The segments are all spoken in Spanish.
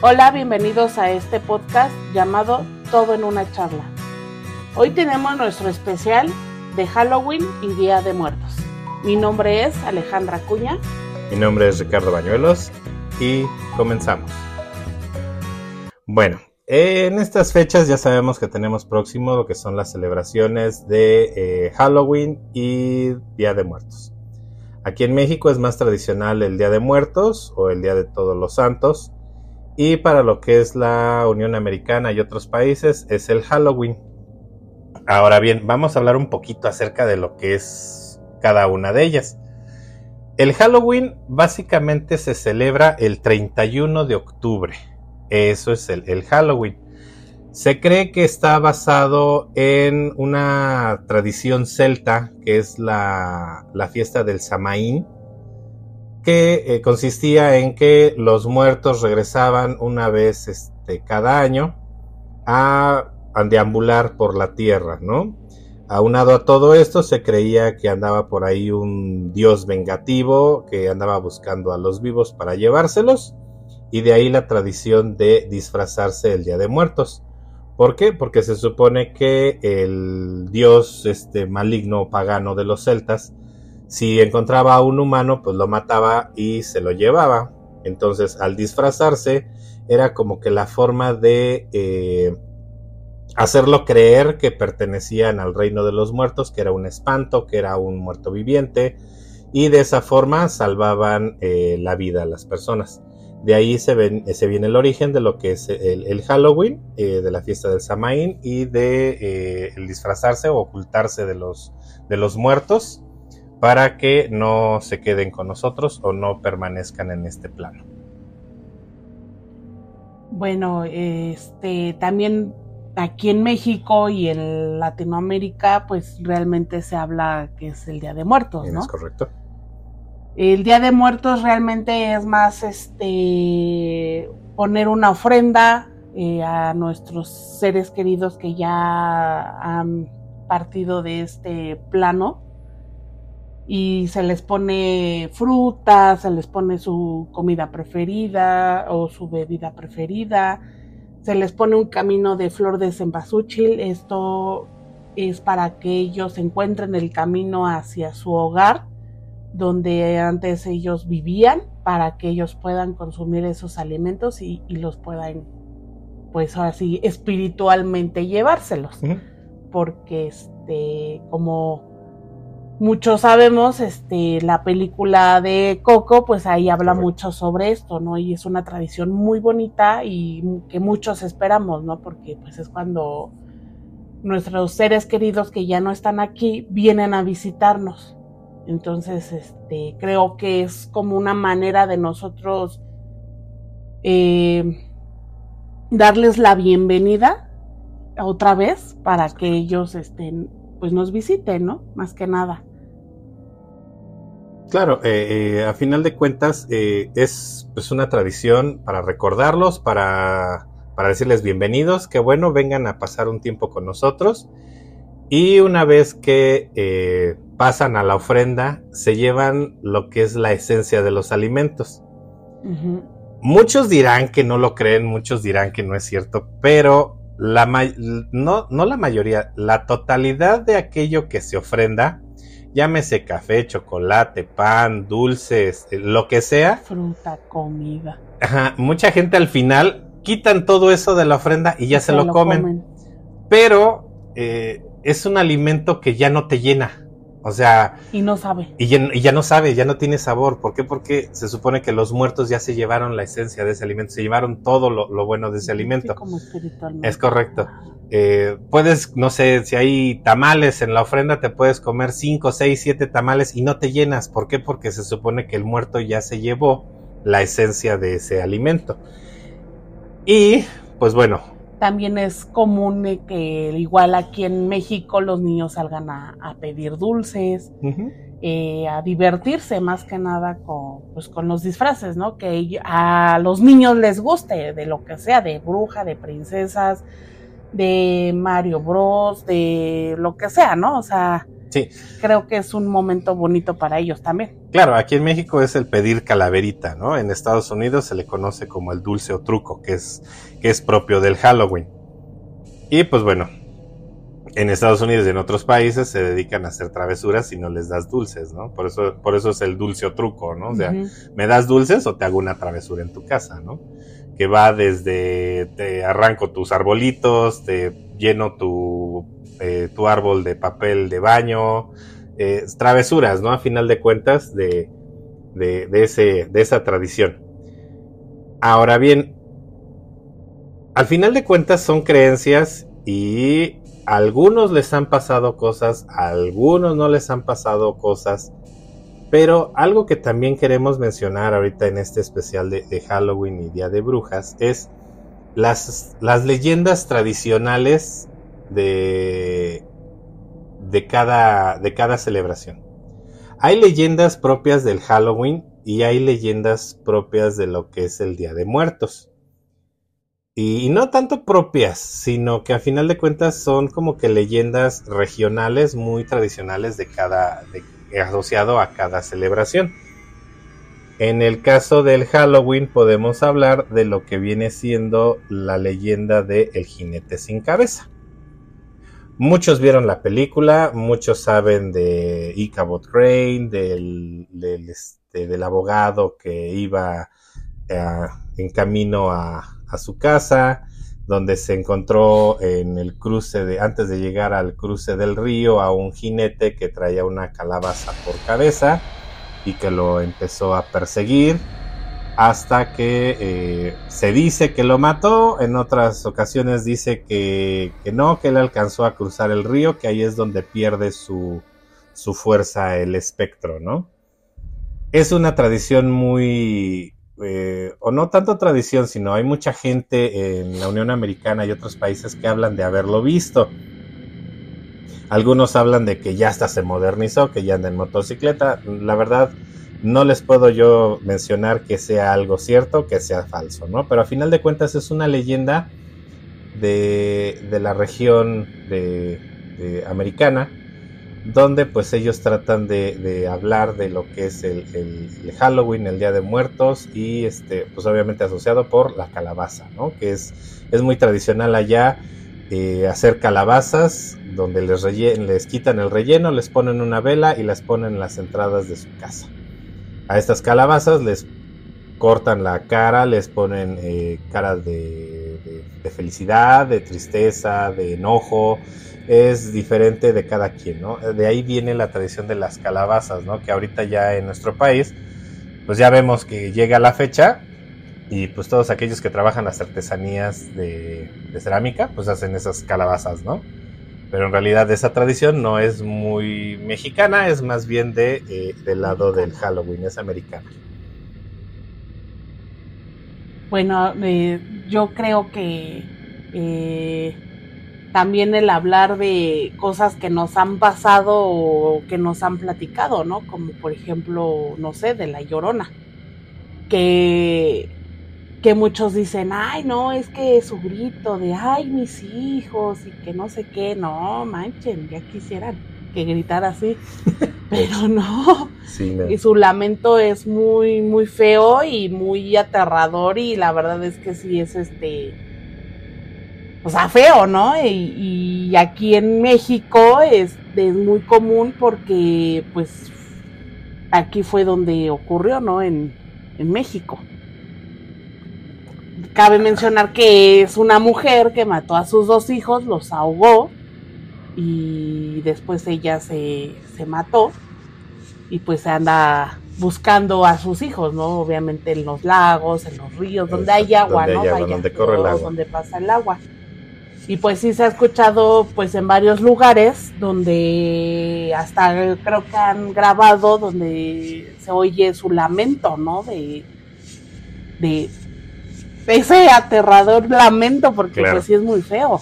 Hola, bienvenidos a este podcast llamado Todo en una charla. Hoy tenemos nuestro especial de Halloween y Día de Muertos. Mi nombre es Alejandra Cuña. Mi nombre es Ricardo Bañuelos y comenzamos. Bueno, en estas fechas ya sabemos que tenemos próximo lo que son las celebraciones de eh, Halloween y Día de Muertos. Aquí en México es más tradicional el Día de Muertos o el Día de Todos los Santos. Y para lo que es la Unión Americana y otros países es el Halloween. Ahora bien, vamos a hablar un poquito acerca de lo que es cada una de ellas. El Halloween básicamente se celebra el 31 de octubre. Eso es el, Halloween. Se cree que está basado en una tradición celta, que es la, la fiesta del Samaín, que eh, consistía en que los muertos regresaban una vez este, cada año a, deambular por la tierra, ¿no? Aunado a todo esto, se creía que andaba por ahí un dios vengativo que andaba buscando a los vivos para llevárselos, y de ahí la tradición de disfrazarse el Día de Muertos. ¿Por qué? Porque se supone que el dios este, maligno pagano de los celtas si encontraba a un humano, pues lo mataba y se lo llevaba. Entonces, al disfrazarse, era como que la forma de eh, hacerlo creer que pertenecían al reino de los muertos, que era un espanto, que era un muerto viviente, y de esa forma salvaban eh, la vida a las personas. De ahí se, viene el origen de lo que es el, Halloween, eh, de la fiesta del Samaín y de el disfrazarse o ocultarse de los, de los muertos para que no se queden con nosotros o no permanezcan en este plano. Bueno, este también aquí en México y en Latinoamérica, pues realmente se habla que es el Día de Muertos, ¿no? Es correcto. El Día de Muertos realmente es más este poner una ofrenda eh, a nuestros seres queridos que ya han partido de este plano y se les pone fruta, se les pone su comida preferida o su bebida preferida, se les pone un camino de flor de cempasúchil, esto es para que ellos encuentren el camino hacia su hogar donde antes ellos vivían para que ellos puedan consumir esos alimentos y, los puedan pues ahora sí espiritualmente llevárselos. Porque este como muchos sabemos, este, la película de Coco, pues ahí habla mucho sobre esto, ¿no? Y es una tradición muy bonita y que muchos esperamos, ¿no? Porque pues es cuando nuestros seres queridos que ya no están aquí vienen a visitarnos. Entonces, este, creo que es como una manera de nosotros eh, darles la bienvenida otra vez para que ellos estén, pues nos visiten, ¿no? Más que nada. Claro, eh, eh, a final de cuentas eh, es pues una tradición para recordarlos, para, para decirles bienvenidos, que bueno, vengan a pasar un tiempo con nosotros. Y una vez que pasan a la ofrenda, se llevan lo que es la esencia de los alimentos. Muchos dirán que no lo creen, muchos dirán que no es cierto, pero la no, no la mayoría, la totalidad de aquello que se ofrenda llámese café, chocolate, pan, dulces, eh, lo que sea. Fruta, comida. Ajá, mucha gente al final quitan todo eso de la ofrenda y ya se, lo, comen. Pero eh, es un alimento que ya no te llena. O sea... Y no sabe. Y ya, no sabe, ya no tiene sabor. ¿Por qué? Porque se supone que los muertos ya se llevaron la esencia de ese alimento, se llevaron todo lo, bueno de ese alimento. Es correcto. Eh, puedes, no sé, si hay tamales en la ofrenda, te puedes comer 5, 6, 7 tamales y no te llenas. ¿Por qué? Porque se supone que el muerto ya se llevó la esencia de ese alimento. Y, pues bueno, también es común que igual aquí en México los niños salgan a, pedir dulces, eh, a divertirse más que nada con, pues, con los disfraces, ¿no? Que a los niños les guste de lo que sea, de bruja, de princesas, de Mario Bros, de lo que sea, ¿no? O sea, Sí. Creo que es un momento bonito para ellos también. Claro, aquí en México es el pedir calaverita, ¿no? En Estados Unidos se le conoce como el dulce o truco, que es, que es propio del Halloween. Y pues bueno, en Estados Unidos y en otros países se dedican a hacer travesuras y no les das dulces, ¿no? Por eso, por eso es el dulce o truco, ¿no? O sea, me das dulces o te hago una travesura en tu casa, ¿no? Que va desde te arranco tus arbolitos, te lleno tu, eh, tu árbol de papel de baño, eh, travesuras, ¿no? A final de cuentas de, de, de, ese, de esa tradición. Ahora bien, al final de cuentas son creencias y a algunos les han pasado cosas, a algunos no les han pasado cosas. Pero algo que también queremos mencionar ahorita en este especial de, Halloween y Día de Brujas es las, las leyendas tradicionales de, de, cada, de cada celebración. Hay leyendas propias del Halloween y hay leyendas propias de lo que es el Día de Muertos. Y, no tanto propias, sino que a final de cuentas son como que leyendas regionales muy tradicionales de cada, asociado a cada celebración. En el caso del Halloween podemos hablar de lo que viene siendo la leyenda de El jinete sin cabeza. Muchos vieron la película, muchos saben de Ichabod Crane, del, este, del, abogado que iba eh, en camino a, a su casa, donde se encontró en el cruce de, antes de llegar al cruce del río, a un jinete que traía una calabaza por cabeza y que lo empezó a perseguir hasta que eh, se dice que lo mató, en otras ocasiones dice que, que, no, que él alcanzó a cruzar el río, que ahí es donde pierde su, su fuerza el espectro, ¿no? Es una tradición muy, eh, o no tanto tradición, sino hay mucha gente en la Unión Americana y otros países que hablan de haberlo visto. Algunos hablan de que ya hasta se modernizó, que ya anda en motocicleta. La verdad, no les puedo yo mencionar que sea algo cierto, que sea falso, ¿no? Pero a final de cuentas es una leyenda de, de la región de, de americana donde pues ellos tratan de, hablar de lo que es el, Halloween, el Día de Muertos y este pues obviamente asociado por la calabaza, ¿no? Que es, es muy tradicional allá eh, hacer calabazas donde les, les quitan el relleno, les ponen una vela y las ponen en las entradas de su casa. A estas calabazas les cortan la cara, les ponen eh, caras de, de felicidad, de tristeza, de enojo, es diferente de cada quien, ¿no? De ahí viene la tradición de las calabazas, ¿no? Que ahorita ya en nuestro país, pues ya vemos que llega la fecha y pues todos aquellos que trabajan las artesanías de, cerámica, pues hacen esas calabazas, ¿no? Pero en realidad esa tradición no es muy mexicana, es más bien de, eh, del lado del Halloween, es americana. Bueno, eh, yo creo que eh, también el hablar de cosas que nos han pasado o que nos han platicado, ¿no? Como por ejemplo, no sé, de la llorona. Que, que muchos dicen, ay, no, es que su grito de, ay, mis hijos y que no sé qué, no, manchen, ya quisieran que gritara así, pero no. Y su lamento es muy, muy feo y muy aterrador y la verdad es que sí es este o sea, feo, ¿no? Y, aquí en México es, es, muy común porque, pues, aquí fue donde ocurrió, ¿no? En, en México. Cabe mencionar que es una mujer que mató a sus dos hijos, los ahogó y después ella se, se mató y pues se anda buscando a sus hijos, ¿no? Obviamente en los lagos, en los ríos, donde hay agua, ¿no? donde corre el agua. Donde pasa el agua. Y pues sí se ha escuchado pues en varios lugares donde hasta creo que han grabado donde se oye su lamento, ¿no? De, de ese aterrador lamento porque pues sí es muy feo.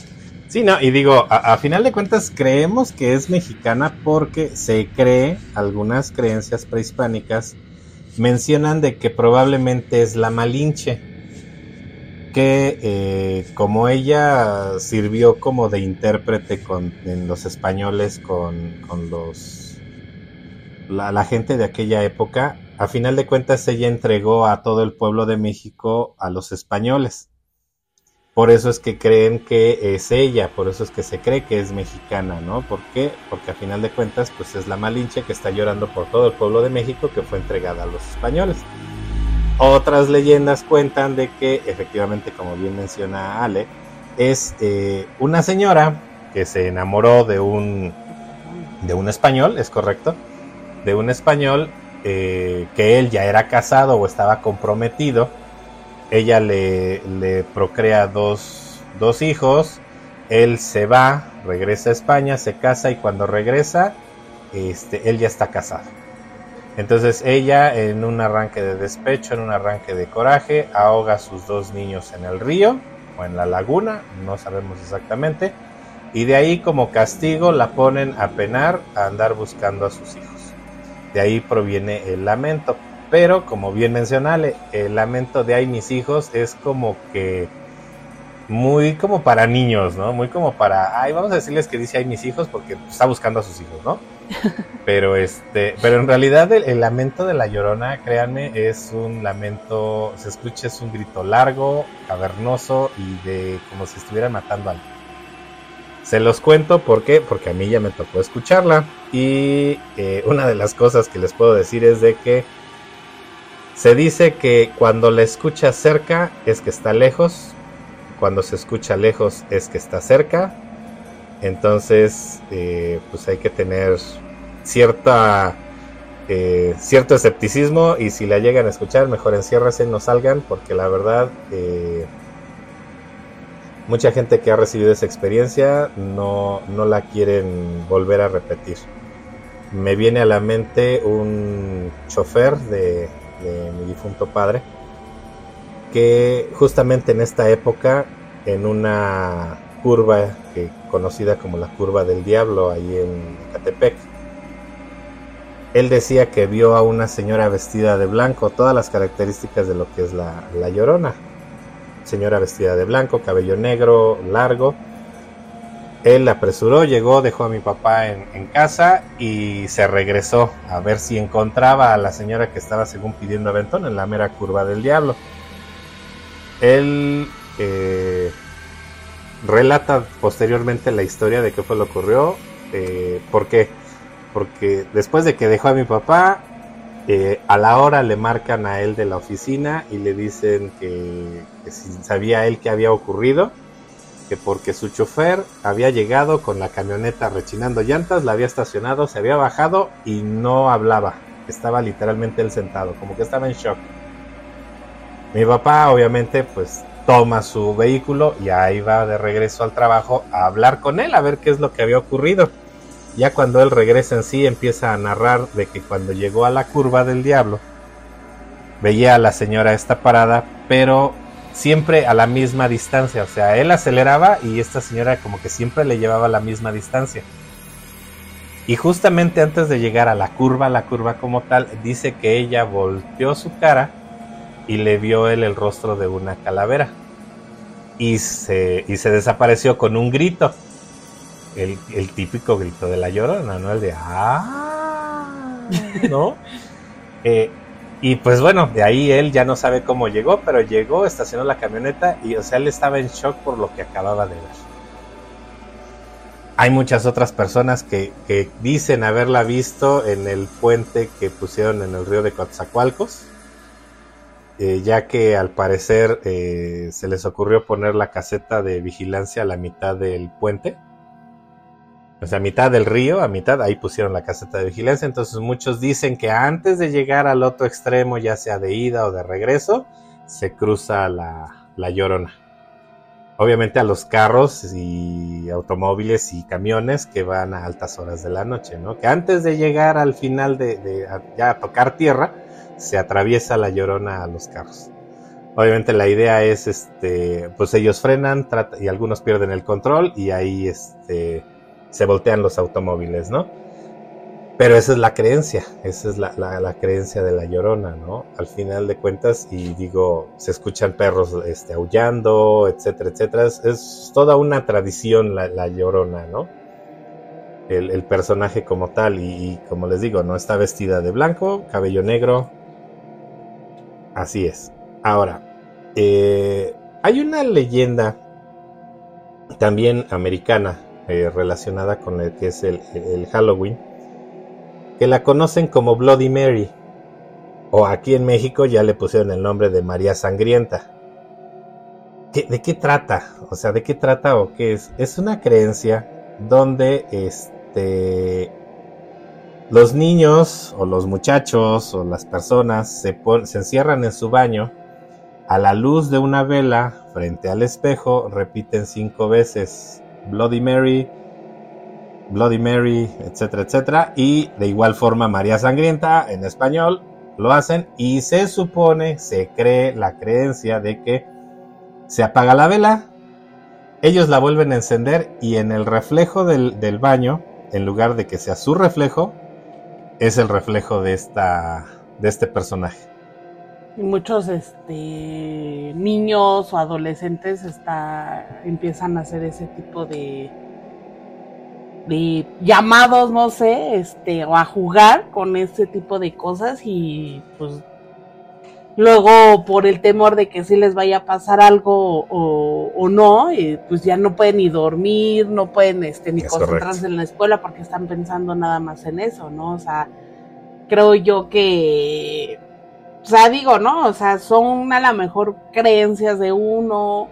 Sí, no, y digo, a, final de cuentas creemos que es mexicana porque se cree, algunas creencias prehispánicas mencionan de que probablemente es la Malinche que eh, como ella sirvió como de intérprete con, en los españoles con, con los la, la, gente de aquella época, a final de cuentas ella entregó a todo el pueblo de México a los españoles. Por eso es que creen que es ella, por eso es que se cree que es mexicana, ¿no? ¿Por qué? Porque a final de cuentas, pues es la Malinche que está llorando por todo el pueblo de México que fue entregada a los españoles. Otras leyendas cuentan de que, efectivamente, como bien menciona Ale, es eh, una señora que se enamoró de un, de un español, es correcto, de un español eh, que él ya era casado o estaba comprometido ella le, procrea dos, dos, hijos, él se va, regresa a España, se casa y cuando regresa, este, él ya está casado. Entonces ella en un arranque de despecho, en un arranque de coraje, ahoga a sus dos niños en el río o en la laguna, no sabemos exactamente, y de ahí como castigo la ponen a penar a andar buscando a sus hijos. De ahí proviene el lamento. Pero, como bien mencionale, el lamento de ay mis hijos es como que muy como para niños, ¿no? Muy como para, ay, vamos a decirles que dice ay mis hijos porque está buscando a sus hijos, ¿no? Pero este, pero en realidad el, lamento de la llorona, créanme, es un lamento, se escucha, es un grito largo, cavernoso y de como si estuvieran matando a alguien. Se los cuento porque, porque a mí ya me tocó escucharla. Y eh, una de las cosas que les puedo decir es de que se dice que cuando la escucha cerca es que está lejos, cuando se escucha lejos es que está cerca. Entonces, eh, pues hay que tener cierta, eh, cierto escepticismo. Y si la llegan a escuchar, mejor enciérrese y no salgan, porque la verdad, mucha gente que ha recibido esa experiencia no, no la quieren volver a repetir. Me viene a la mente un chofer de, mi difunto padre, que justamente en esta época, en una curva conocida como la curva del diablo, ahí en Catepec, él decía que vio a una señora vestida de blanco, todas las características de lo que es la, la llorona. Señora vestida de blanco, cabello negro, largo, él apresuró, llegó, dejó a mi papá en, casa y se regresó a ver si encontraba a la señora que estaba según pidiendo aventón en la mera curva del diablo. Él eh, relata posteriormente la historia de qué fue lo que ocurrió. Eh, ¿Por qué? Porque después de que dejó a mi papá, eh, a la hora le marcan a él de la oficina y le dicen que, sabía él qué había ocurrido que porque su chofer había llegado con la camioneta rechinando llantas, la había estacionado, se había bajado y no hablaba. Estaba literalmente él sentado, como que estaba en shock. Mi papá obviamente pues toma su vehículo y ahí va de regreso al trabajo a hablar con él, a ver qué es lo que había ocurrido. Ya cuando él regresa en sí empieza a narrar de que cuando llegó a la curva del diablo, veía a la señora esta parada, pero siempre a la misma distancia. O sea, él aceleraba y esta señora como que siempre le llevaba la misma distancia. Y justamente antes de llegar a la curva, la curva como tal, dice que ella volteó su cara y le vio él el rostro de una calavera. Y se, y se desapareció con un grito. El, típico grito de la llorona, ¿no? El de ¡Ah! ¿No? eh, y pues bueno, de ahí él ya no sabe cómo llegó, pero llegó, estacionó la camioneta y o sea, él estaba en shock por lo que acababa de ver. Hay muchas otras personas que, que dicen haberla visto en el puente que pusieron en el río de Coatzacoalcos, eh, ya que al parecer eh, se les ocurrió poner la caseta de vigilancia a la mitad del puente sea, a mitad del río, a mitad, ahí pusieron la caseta de vigilancia. Entonces muchos dicen que antes de llegar al otro extremo, ya sea de ida o de regreso, se cruza la, la llorona. Obviamente a los carros y automóviles y camiones que van a altas horas de la noche, ¿no? Que antes de llegar al final de, de ya a tocar tierra, se atraviesa la llorona a los carros. Obviamente la idea es, este, pues ellos frenan y algunos pierden el control y ahí, este, se voltean los automóviles, ¿no? Pero esa es la creencia, esa es la, creencia de la llorona, ¿no? Al final de cuentas, y digo, se escuchan perros este, aullando, etcétera, etcétera. Es, toda una tradición la, llorona, ¿no? El, personaje como tal, y, como les digo, no está vestida de blanco, cabello negro. Así es. Ahora, eh, hay una leyenda también americana eh, relacionada con el que es el Halloween que la conocen como Bloody Mary, o aquí en México ya le pusieron el nombre de María Sangrienta. ¿De qué trata? O sea, ¿de qué trata o qué es? Es una creencia donde este, los niños o los muchachos o las personas se, se encierran en su baño a la luz de una vela frente al espejo, repiten cinco veces Bloody Mary, Bloody Mary, etcétera, etcétera. Y de igual forma María Sangrienta en español lo hacen y se supone, se cree la creencia de que se apaga la vela, ellos la vuelven a encender y en el reflejo del, del baño, en lugar de que sea su reflejo, es el reflejo de, esta, de este personaje. Y muchos este, niños o adolescentes está, empiezan a hacer ese tipo de, de llamados, no sé, este, o a jugar con ese tipo de cosas y pues luego por el temor de que si les vaya a pasar algo o, no, eh, pues ya no pueden ni dormir, no pueden este, ni concentrarse en la escuela porque están pensando nada más en eso, ¿no? O sea, creo yo que, o sea, digo, ¿no? O sea, son a lo mejor creencias de uno,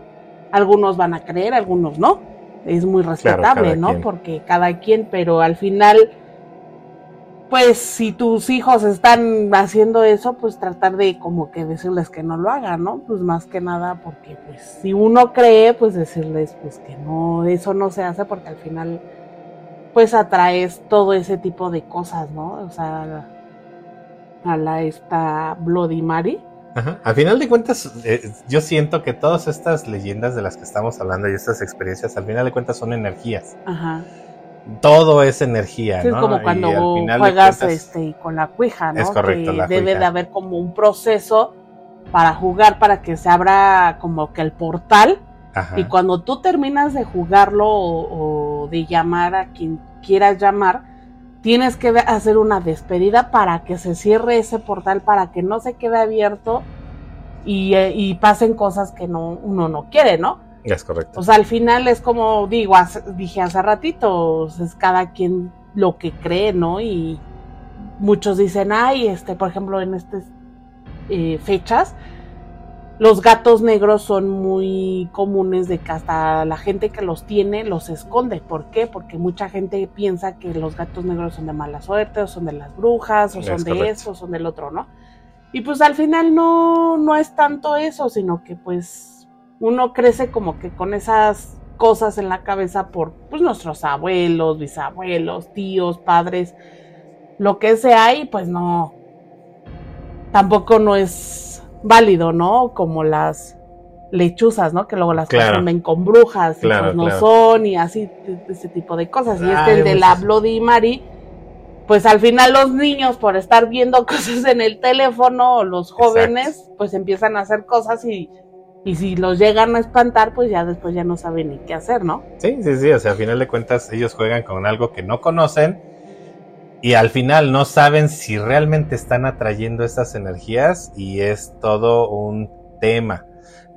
algunos van a creer, algunos no es muy respetable, ¿no? Porque cada quien, pero al final, pues si tus hijos están haciendo eso, pues tratar de como que decirles que no lo hagan, ¿no? Pues más que nada porque pues si uno cree, pues decirles pues que no, eso no se hace porque al final pues atraes todo ese tipo de cosas, ¿no? O sea, a la esta Bloody Mary Ajá. Al final de cuentas, eh, yo siento que todas estas leyendas de las que estamos hablando y estas experiencias, al final de cuentas son energías. Ajá. Todo es energía, sí, Es como cuando juegas este, con la cuija, ¿no? Es correcto, que Debe de haber como un proceso para jugar, para que se abra como que el portal. Ajá. Y cuando tú terminas de jugarlo o de llamar a quien quieras llamar, tienes que hacer una despedida para que se cierre ese portal, para que no se quede abierto y, eh, pasen cosas que no, uno no quiere, ¿no? Es correcto. O sea, al final es como digo, dije hace ratito, es cada quien lo que cree, ¿no? Y muchos dicen, ay, este, por ejemplo, en estas eh, fechas, los gatos negros son muy comunes de que hasta la gente que los tiene los esconde. ¿Por qué? Porque mucha gente piensa que los gatos negros son de mala suerte, o son de las brujas, o son de eso, o son del otro, ¿no? Y pues al final no, no es tanto eso, sino que pues uno crece como que con esas cosas en la cabeza por pues nuestros abuelos, bisabuelos, tíos, padres, lo que sea, y pues no, tampoco no es válido, ¿no? Como las lechuzas, ¿no? Que luego las confunden con brujas y pues no son y así, ese tipo de cosas. Y este el de la Bloody Mary, pues al final los niños por estar viendo cosas en el teléfono o los jóvenes, pues empiezan a hacer cosas y, y si los llegan a espantar, pues ya después ya no saben ni qué hacer, ¿no? Sí, sí, sí, o sea, al final de cuentas ellos juegan con algo que no conocen y al final no saben si realmente están atrayendo estas energías y es todo un tema.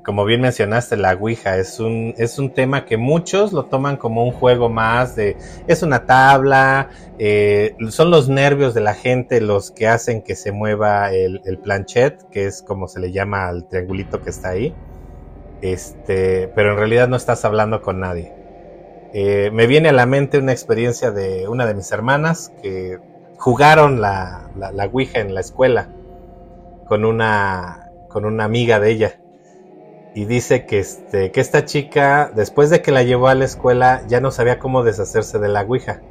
Como bien mencionaste, la Ouija es un, es un tema que muchos lo toman como un juego más de, es una tabla, eh, son los nervios de la gente los que hacen que se mueva el, el planchet, que es como se le llama al triangulito que está ahí. Este, pero en realidad no estás hablando con nadie. Eh, me viene a la mente una experiencia de una de mis hermanas que jugaron la, la, Ouija en la escuela con una, con una amiga de ella. Y dice que, este, que esta chica, después de que la llevó a la escuela, ya no sabía cómo deshacerse de la Ouija.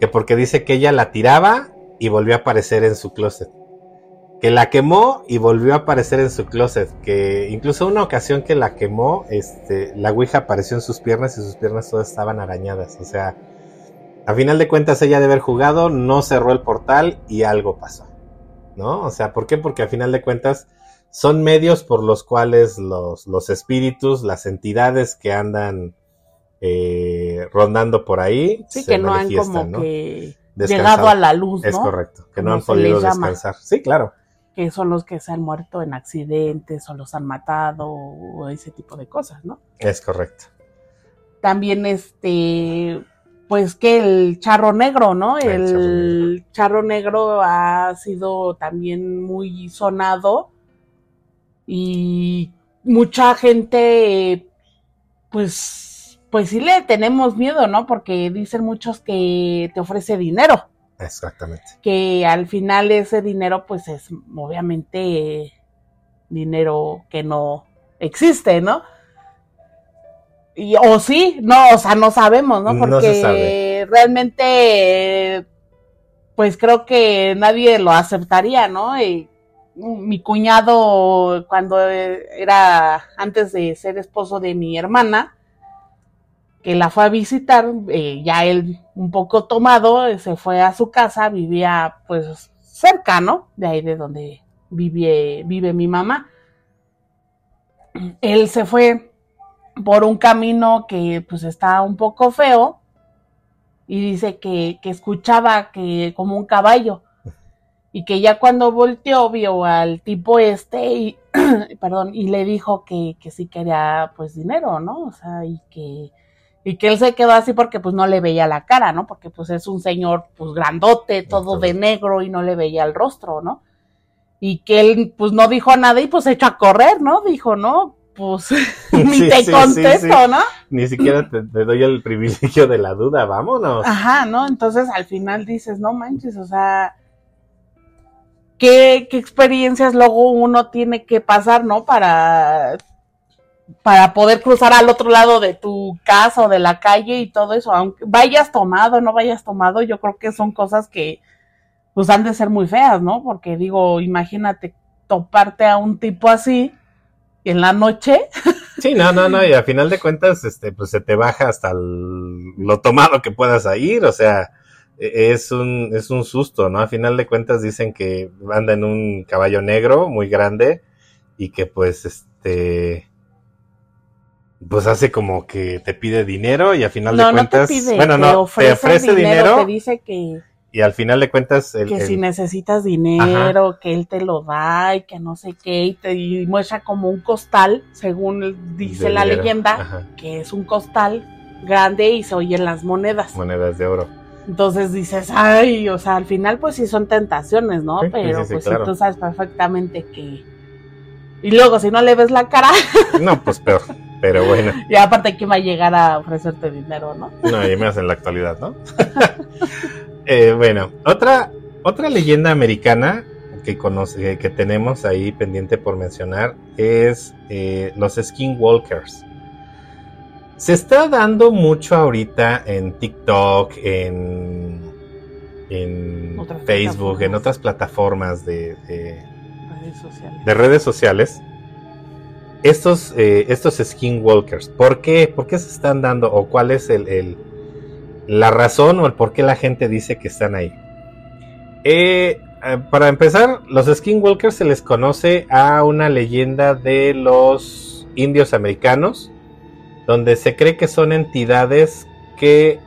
Que porque dice que ella la tiraba y volvió a aparecer en su closet que la quemó y volvió a aparecer en su closet, que incluso una ocasión que la quemó, este, la Ouija apareció en sus piernas y sus piernas todas estaban arañadas, o sea, a final de cuentas ella de haber jugado, no cerró el portal y algo pasó. ¿No? O sea, ¿por qué? Porque a final de cuentas son medios por los cuales los, los espíritus, las entidades que andan eh, rondando por ahí, sí, que no han como que llegado a la luz, ¿no? Es correcto, que no han podido descansar. Sí, claro. Que son los que se han muerto en accidentes o los han matado o ese tipo de cosas, ¿no? Es correcto. También este pues que el charro negro, ¿no? El, charro negro ha sido también muy sonado y mucha gente, pues, pues sí le tenemos miedo, ¿no? Porque dicen muchos que te ofrece dinero. Exactamente. Que al final ese dinero, pues es obviamente dinero que no existe, ¿no? o sí, no, o sea, no sabemos, ¿no? Porque realmente, pues creo que nadie lo aceptaría, ¿no? Y mi cuñado, cuando era antes de ser esposo de mi hermana, que la fue a visitar, eh, ya él un poco tomado, se fue a su casa, vivía pues cerca, ¿no? De ahí de donde vive, vive mi mamá. Él se fue por un camino que pues está un poco feo y dice que, que escuchaba que como un caballo y que ya cuando volteó vio al tipo este y perdón y le dijo que, que sí quería pues dinero, ¿no? O sea, y que y que él se quedó así porque pues no le veía la cara, ¿no? Porque pues es un señor pues grandote, todo de negro y no le veía el rostro, ¿no? Y que él pues no dijo nada y pues echó a correr, ¿no? Dijo, no, pues ni te contesto, ¿no? Ni siquiera te, doy el privilegio de la duda, vámonos. Ajá, ¿no? Entonces al final dices, no manches, o sea, ¿qué, qué experiencias luego uno tiene que pasar, ¿no? Para, para poder cruzar al otro lado de tu casa o de la calle y todo eso, aunque vayas tomado, no vayas tomado, yo creo que son cosas que pues han de ser muy feas, ¿no? Porque digo, imagínate toparte a un tipo así en la noche. Sí, no, no, no, y a final de cuentas, este, pues se te baja hasta lo tomado que puedas ir, o sea, e, es un, es un susto, ¿no? A final de cuentas dicen que anda en un caballo negro muy grande y que pues, este, pues hace como que te pide dinero y a final de cuentas, bueno, no, te ofrece dinero, te dice que y al final de cuentas que si necesitas dinero que él te lo da y que no sé qué y te muestra como un costal según dice la leyenda que es un costal grande y se oyen las monedas. Monedas de oro. Entonces dices ay o sea al final pues sí son tentaciones no pero pues tú sabes perfectamente que y luego si no le ves la cara. No pues peor pero bueno. Y aparte, ¿quién va a llegar a ofrecerte dinero, no? No, y más en la actualidad, ¿no? Eh, bueno, otra, otra leyenda americana que, conoce, que tenemos ahí pendiente por mencionar es eh, los skinwalkers. Se está dando mucho ahorita en TikTok, en, en Facebook, en otras plataformas de, de, redes sociales. Estos, eh, estos skinwalkers, ¿por qué? ¿Por qué se están dando o cuál es el, la razón o el por qué la gente dice que están ahí. Eh, eh, para empezar, los skinwalkers se les conoce a una leyenda de los indios americanos, donde se cree que son entidades que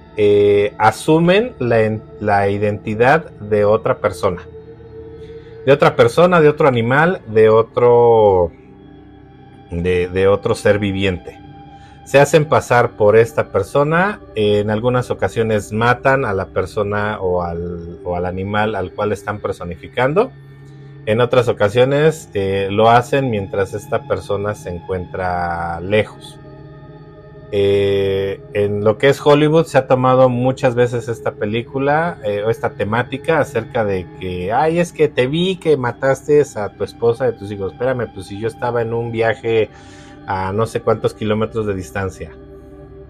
asumen la, identidad de otra persona. De otra persona, de otro animal, de otro, de otro ser viviente se hacen pasar por esta persona, en algunas ocasiones matan a la persona o al, o al animal al cual están personificando, en otras ocasiones eh, lo hacen mientras esta persona se encuentra lejos. Eh, en lo que es Hollywood se ha tomado muchas veces esta película eh, o esta temática acerca de que, ay, es que te vi que mataste a tu esposa a tus hijos. Espérame, pues si yo estaba en un viaje a no sé cuántos kilómetros de distancia.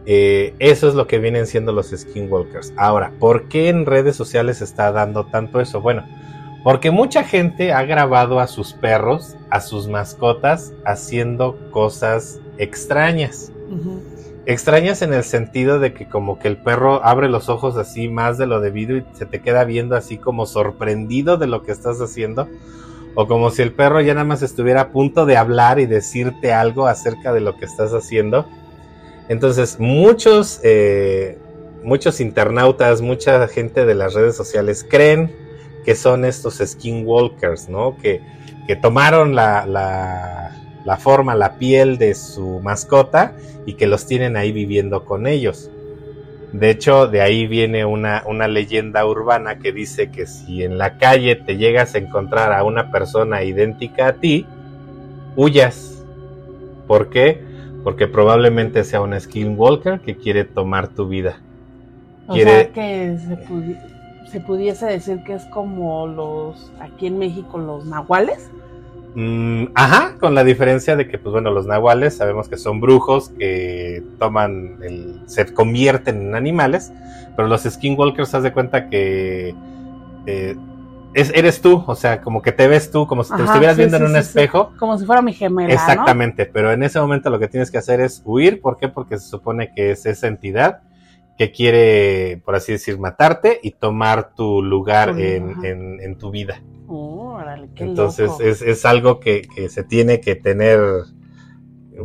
Eh, eso es lo que vienen siendo los skinwalkers. Ahora, ¿por qué en redes sociales está dando tanto eso? Bueno, porque mucha gente ha grabado a sus perros, a sus mascotas, haciendo cosas extrañas. Extrañas en el sentido de que como que el perro abre los ojos así más de lo debido y se te queda viendo así como sorprendido de lo que estás haciendo. O como si el perro ya nada más estuviera a punto de hablar y decirte algo acerca de lo que estás haciendo. Entonces, muchos, eh, muchos internautas, mucha gente de las redes sociales creen que son estos skinwalkers, ¿no? Que, que tomaron la, la, la forma, la piel de su mascota y que los tienen ahí viviendo con ellos. De hecho, de ahí viene una, una, leyenda urbana que dice que si en la calle te llegas a encontrar a una persona idéntica a ti, huyas. ¿Por qué? Porque probablemente sea un skinwalker que quiere tomar tu vida. O sea que se, se, pudiese decir que es como los, aquí en México, los nahuales. Mm, ajá, con la diferencia de que, pues bueno, los nahuales sabemos que son brujos que toman, el, se convierten en animales, pero los skinwalkers, haz de cuenta que eh, es, eres tú, o sea, como que te ves tú, como si te estuvieras viendo en un espejo. Como si fuera mi gemela. Exactamente, pero en ese momento lo que tienes que hacer es huir, ¿por qué? Porque se supone que es esa entidad que quiere, por así decir, matarte y tomar tu lugar en, en, en, tu vida. Entonces Es, es, algo que, que, se tiene que tener,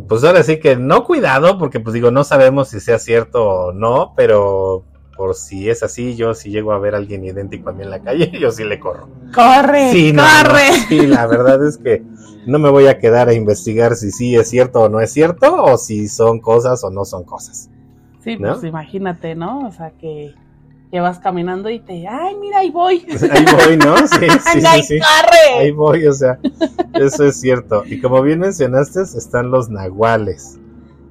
pues ahora sí que no cuidado, porque pues digo, no sabemos si sea cierto o no, pero por si es así, yo si llego a ver a alguien idéntico a mí en la calle, yo sí le corro. Corre, sí, corre. sí, la verdad es que no me voy a quedar a investigar si sí es cierto o no es cierto, o si son cosas o no son cosas. Sí, pues imagínate, ¿no? O sea, que, que, vas caminando y te, ay, mira, ahí voy. Ahí voy, ¿no? Sí, sí, sí, sí. Corre. Ahí voy, o sea, eso es cierto. Y como bien mencionaste, están los nahuales.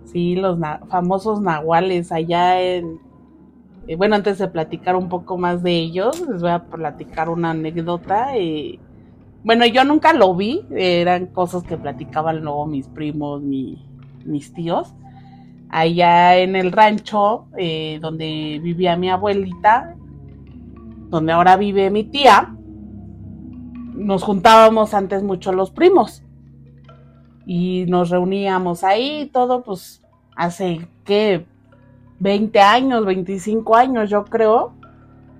Sí, los na famosos nahuales allá en... Eh, bueno, antes de platicar un poco más de ellos, les voy a platicar una anécdota. Eh, bueno, yo nunca lo vi, eran cosas que platicaban luego mis primos, mi, mis tíos allá en el rancho eh, donde vivía mi abuelita, donde ahora vive mi tía, nos juntábamos antes mucho los primos y nos reuníamos ahí, todo pues hace que 20 años, 25 años yo creo,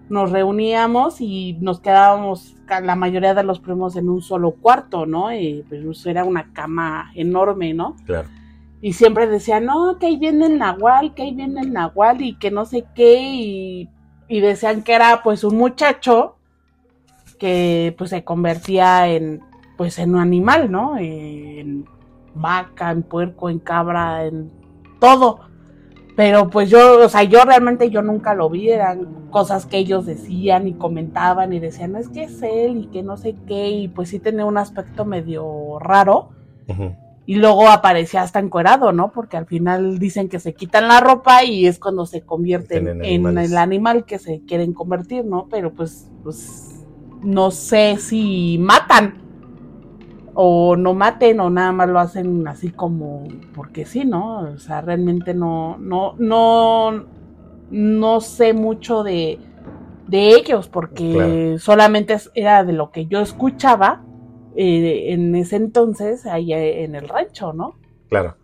nos reuníamos y nos quedábamos la mayoría de los primos en un solo cuarto, ¿no? Y pues era una cama enorme, ¿no? Claro y siempre decía, no, que ahí viene el nahual, que ahí viene el nahual y que no sé qué, y, y decían que era pues un muchacho que pues se convertía en pues en un animal, ¿no? En vaca, en puerco, en cabra, en todo. Pero pues yo, o sea, yo realmente yo nunca lo vi, eran cosas que ellos decían y comentaban y decían, es que es él y que no sé qué, y pues sí tenía un aspecto medio raro. Y luego aparecía hasta encuerado, ¿no? Porque al final dicen que se quitan la ropa y es cuando se convierten en, el animal que se quieren convertir, ¿no? Pero pues, pues no sé si matan o no maten o nada más lo hacen así como porque sí, ¿no? O sea, realmente no, no, no, no sé mucho de, de ellos porque solamente era de lo que yo escuchaba eh, en ese entonces ahí en el rancho, ¿no? Claro.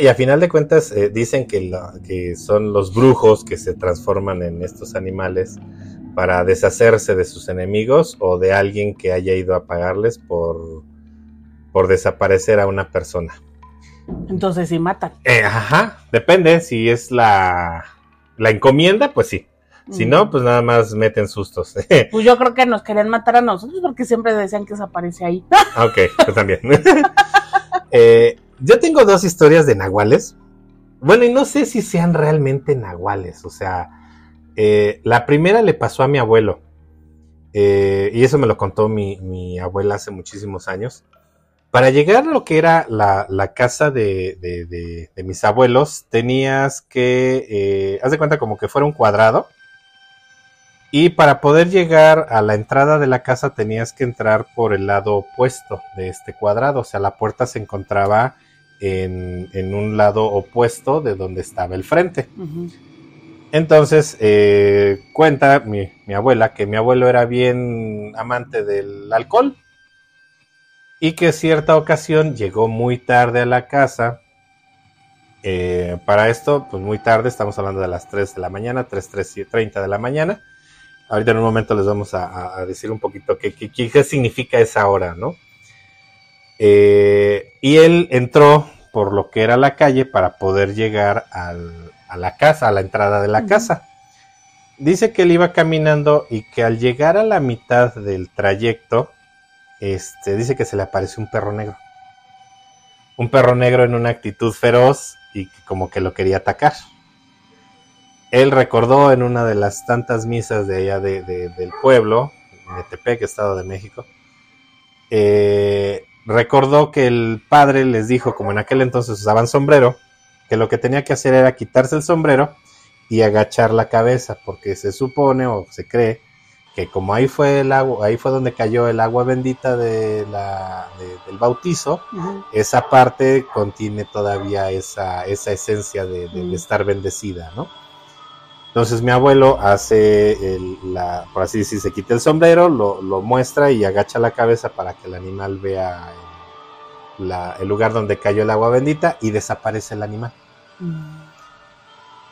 y a final de cuentas eh, dicen que, que son los brujos que se transforman en estos animales para deshacerse de sus enemigos o de alguien que haya ido a pagarles por, por desaparecer a una persona. Entonces sí matan. Eh, ajá, depende, si es la, la encomienda, pues sí. Si no, pues nada más meten sustos. pues yo creo que nos querían matar a nosotros porque siempre decían que se aparece ahí. Ah, ok, pues también. eh, yo tengo dos historias de nahuales. Bueno, y no sé si sean realmente nahuales. O sea, eh, la primera le pasó a mi abuelo. Eh, y eso me lo contó mi, mi, abuela hace muchísimos años. Para llegar a lo que era la, la casa de, de, de, de, mis abuelos, tenías que, eh, haz de cuenta como que fuera un cuadrado y para poder llegar a la entrada de la casa tenías que entrar por el lado opuesto de este cuadrado. O sea, la puerta se encontraba en, en un lado opuesto de donde estaba el frente. Entonces, eh, cuenta mi, mi, abuela que mi abuelo era bien amante del alcohol y que cierta ocasión llegó muy tarde a la casa Eh, para esto, pues muy tarde, estamos hablando de las 3 de la mañana, 3, 30 de la mañana. Ahorita en un momento les vamos a, decir un poquito qué, qué, significa esa hora, ¿no? Eh, y él entró por lo que era la calle para poder llegar a la casa, a la entrada de la casa. Dice que él iba caminando y que al llegar a la mitad del trayecto, este, dice que se le apareció un perro negro. Un perro negro en una actitud feroz y como que lo quería atacar. Él recordó en una de las tantas misas de allá del pueblo, Metepec, Estado de México, eh, recordó que el padre les dijo, como en aquel entonces usaban sombrero, que lo que tenía que hacer era quitarse el sombrero y agachar la cabeza, porque se supone o se cree que como ahí fue el agua, ahí fue donde cayó el agua bendita de la, del bautizo, esa parte contiene todavía esa, esa esencia de, estar bendecida, ¿no? Entonces mi abuelo hace, el, la, por así decir, se quita el sombrero, lo, lo, muestra y agacha la cabeza para que el animal vea el lugar donde cayó el agua bendita y desaparece el animal.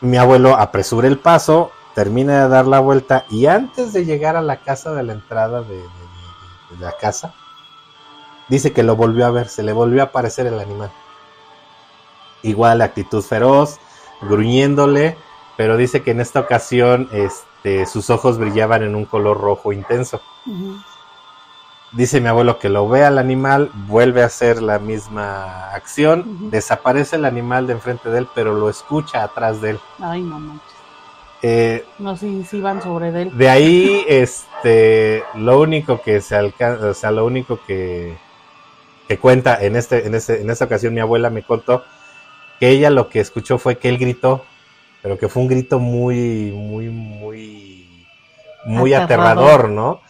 Mi abuelo apresura el paso, termina de dar la vuelta y antes de llegar a la casa de la entrada de, la casa, dice que lo volvió a ver, se le volvió a aparecer el animal. Igual actitud feroz, gruñéndole, pero dice que en esta ocasión este, sus ojos brillaban en un color rojo intenso. Dice mi abuelo que lo ve al animal, vuelve a hacer la misma acción, desaparece el animal de enfrente de él, pero lo escucha atrás de él. Ay, no manches. Eh, no sé si van sobre él. De ahí, este, lo único que se alcanza, o sea, lo único que, que cuenta en este, en este, en esta ocasión mi abuela me contó que ella lo que escuchó fue que él gritó, pero que fue un grito muy, muy, muy, muy aterrador ¿no?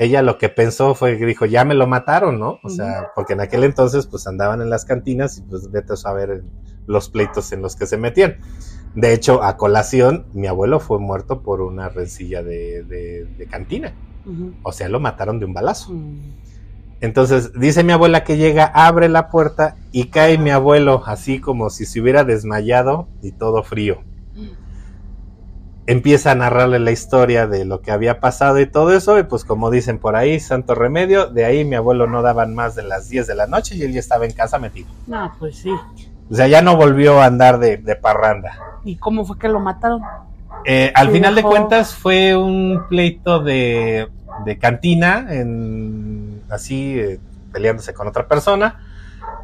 ella lo que pensó fue que dijo, ya me lo mataron, ¿no? O sea, porque en aquel entonces pues andaban en las cantinas y pues vete a saber los pleitos en los que se metían. De hecho, a colación, mi abuelo fue muerto por una rencilla de, cantina. O sea, lo mataron de un balazo. Mm. Entonces, dice mi abuela que llega, abre la puerta y cae mi abuelo así como si se hubiera desmayado y todo frío empieza a narrarle la historia de lo que había pasado y todo eso, y pues como dicen por ahí, santo remedio, de ahí mi abuelo no daban más de las 10 de la noche y él ya estaba en casa metido. No, pues sí. O sea, ya no volvió a andar de, parranda. ¿Y cómo fue que lo mataron? Eh, al final de cuentas fue un pleito de, de cantina, en, así eh, peleándose con otra persona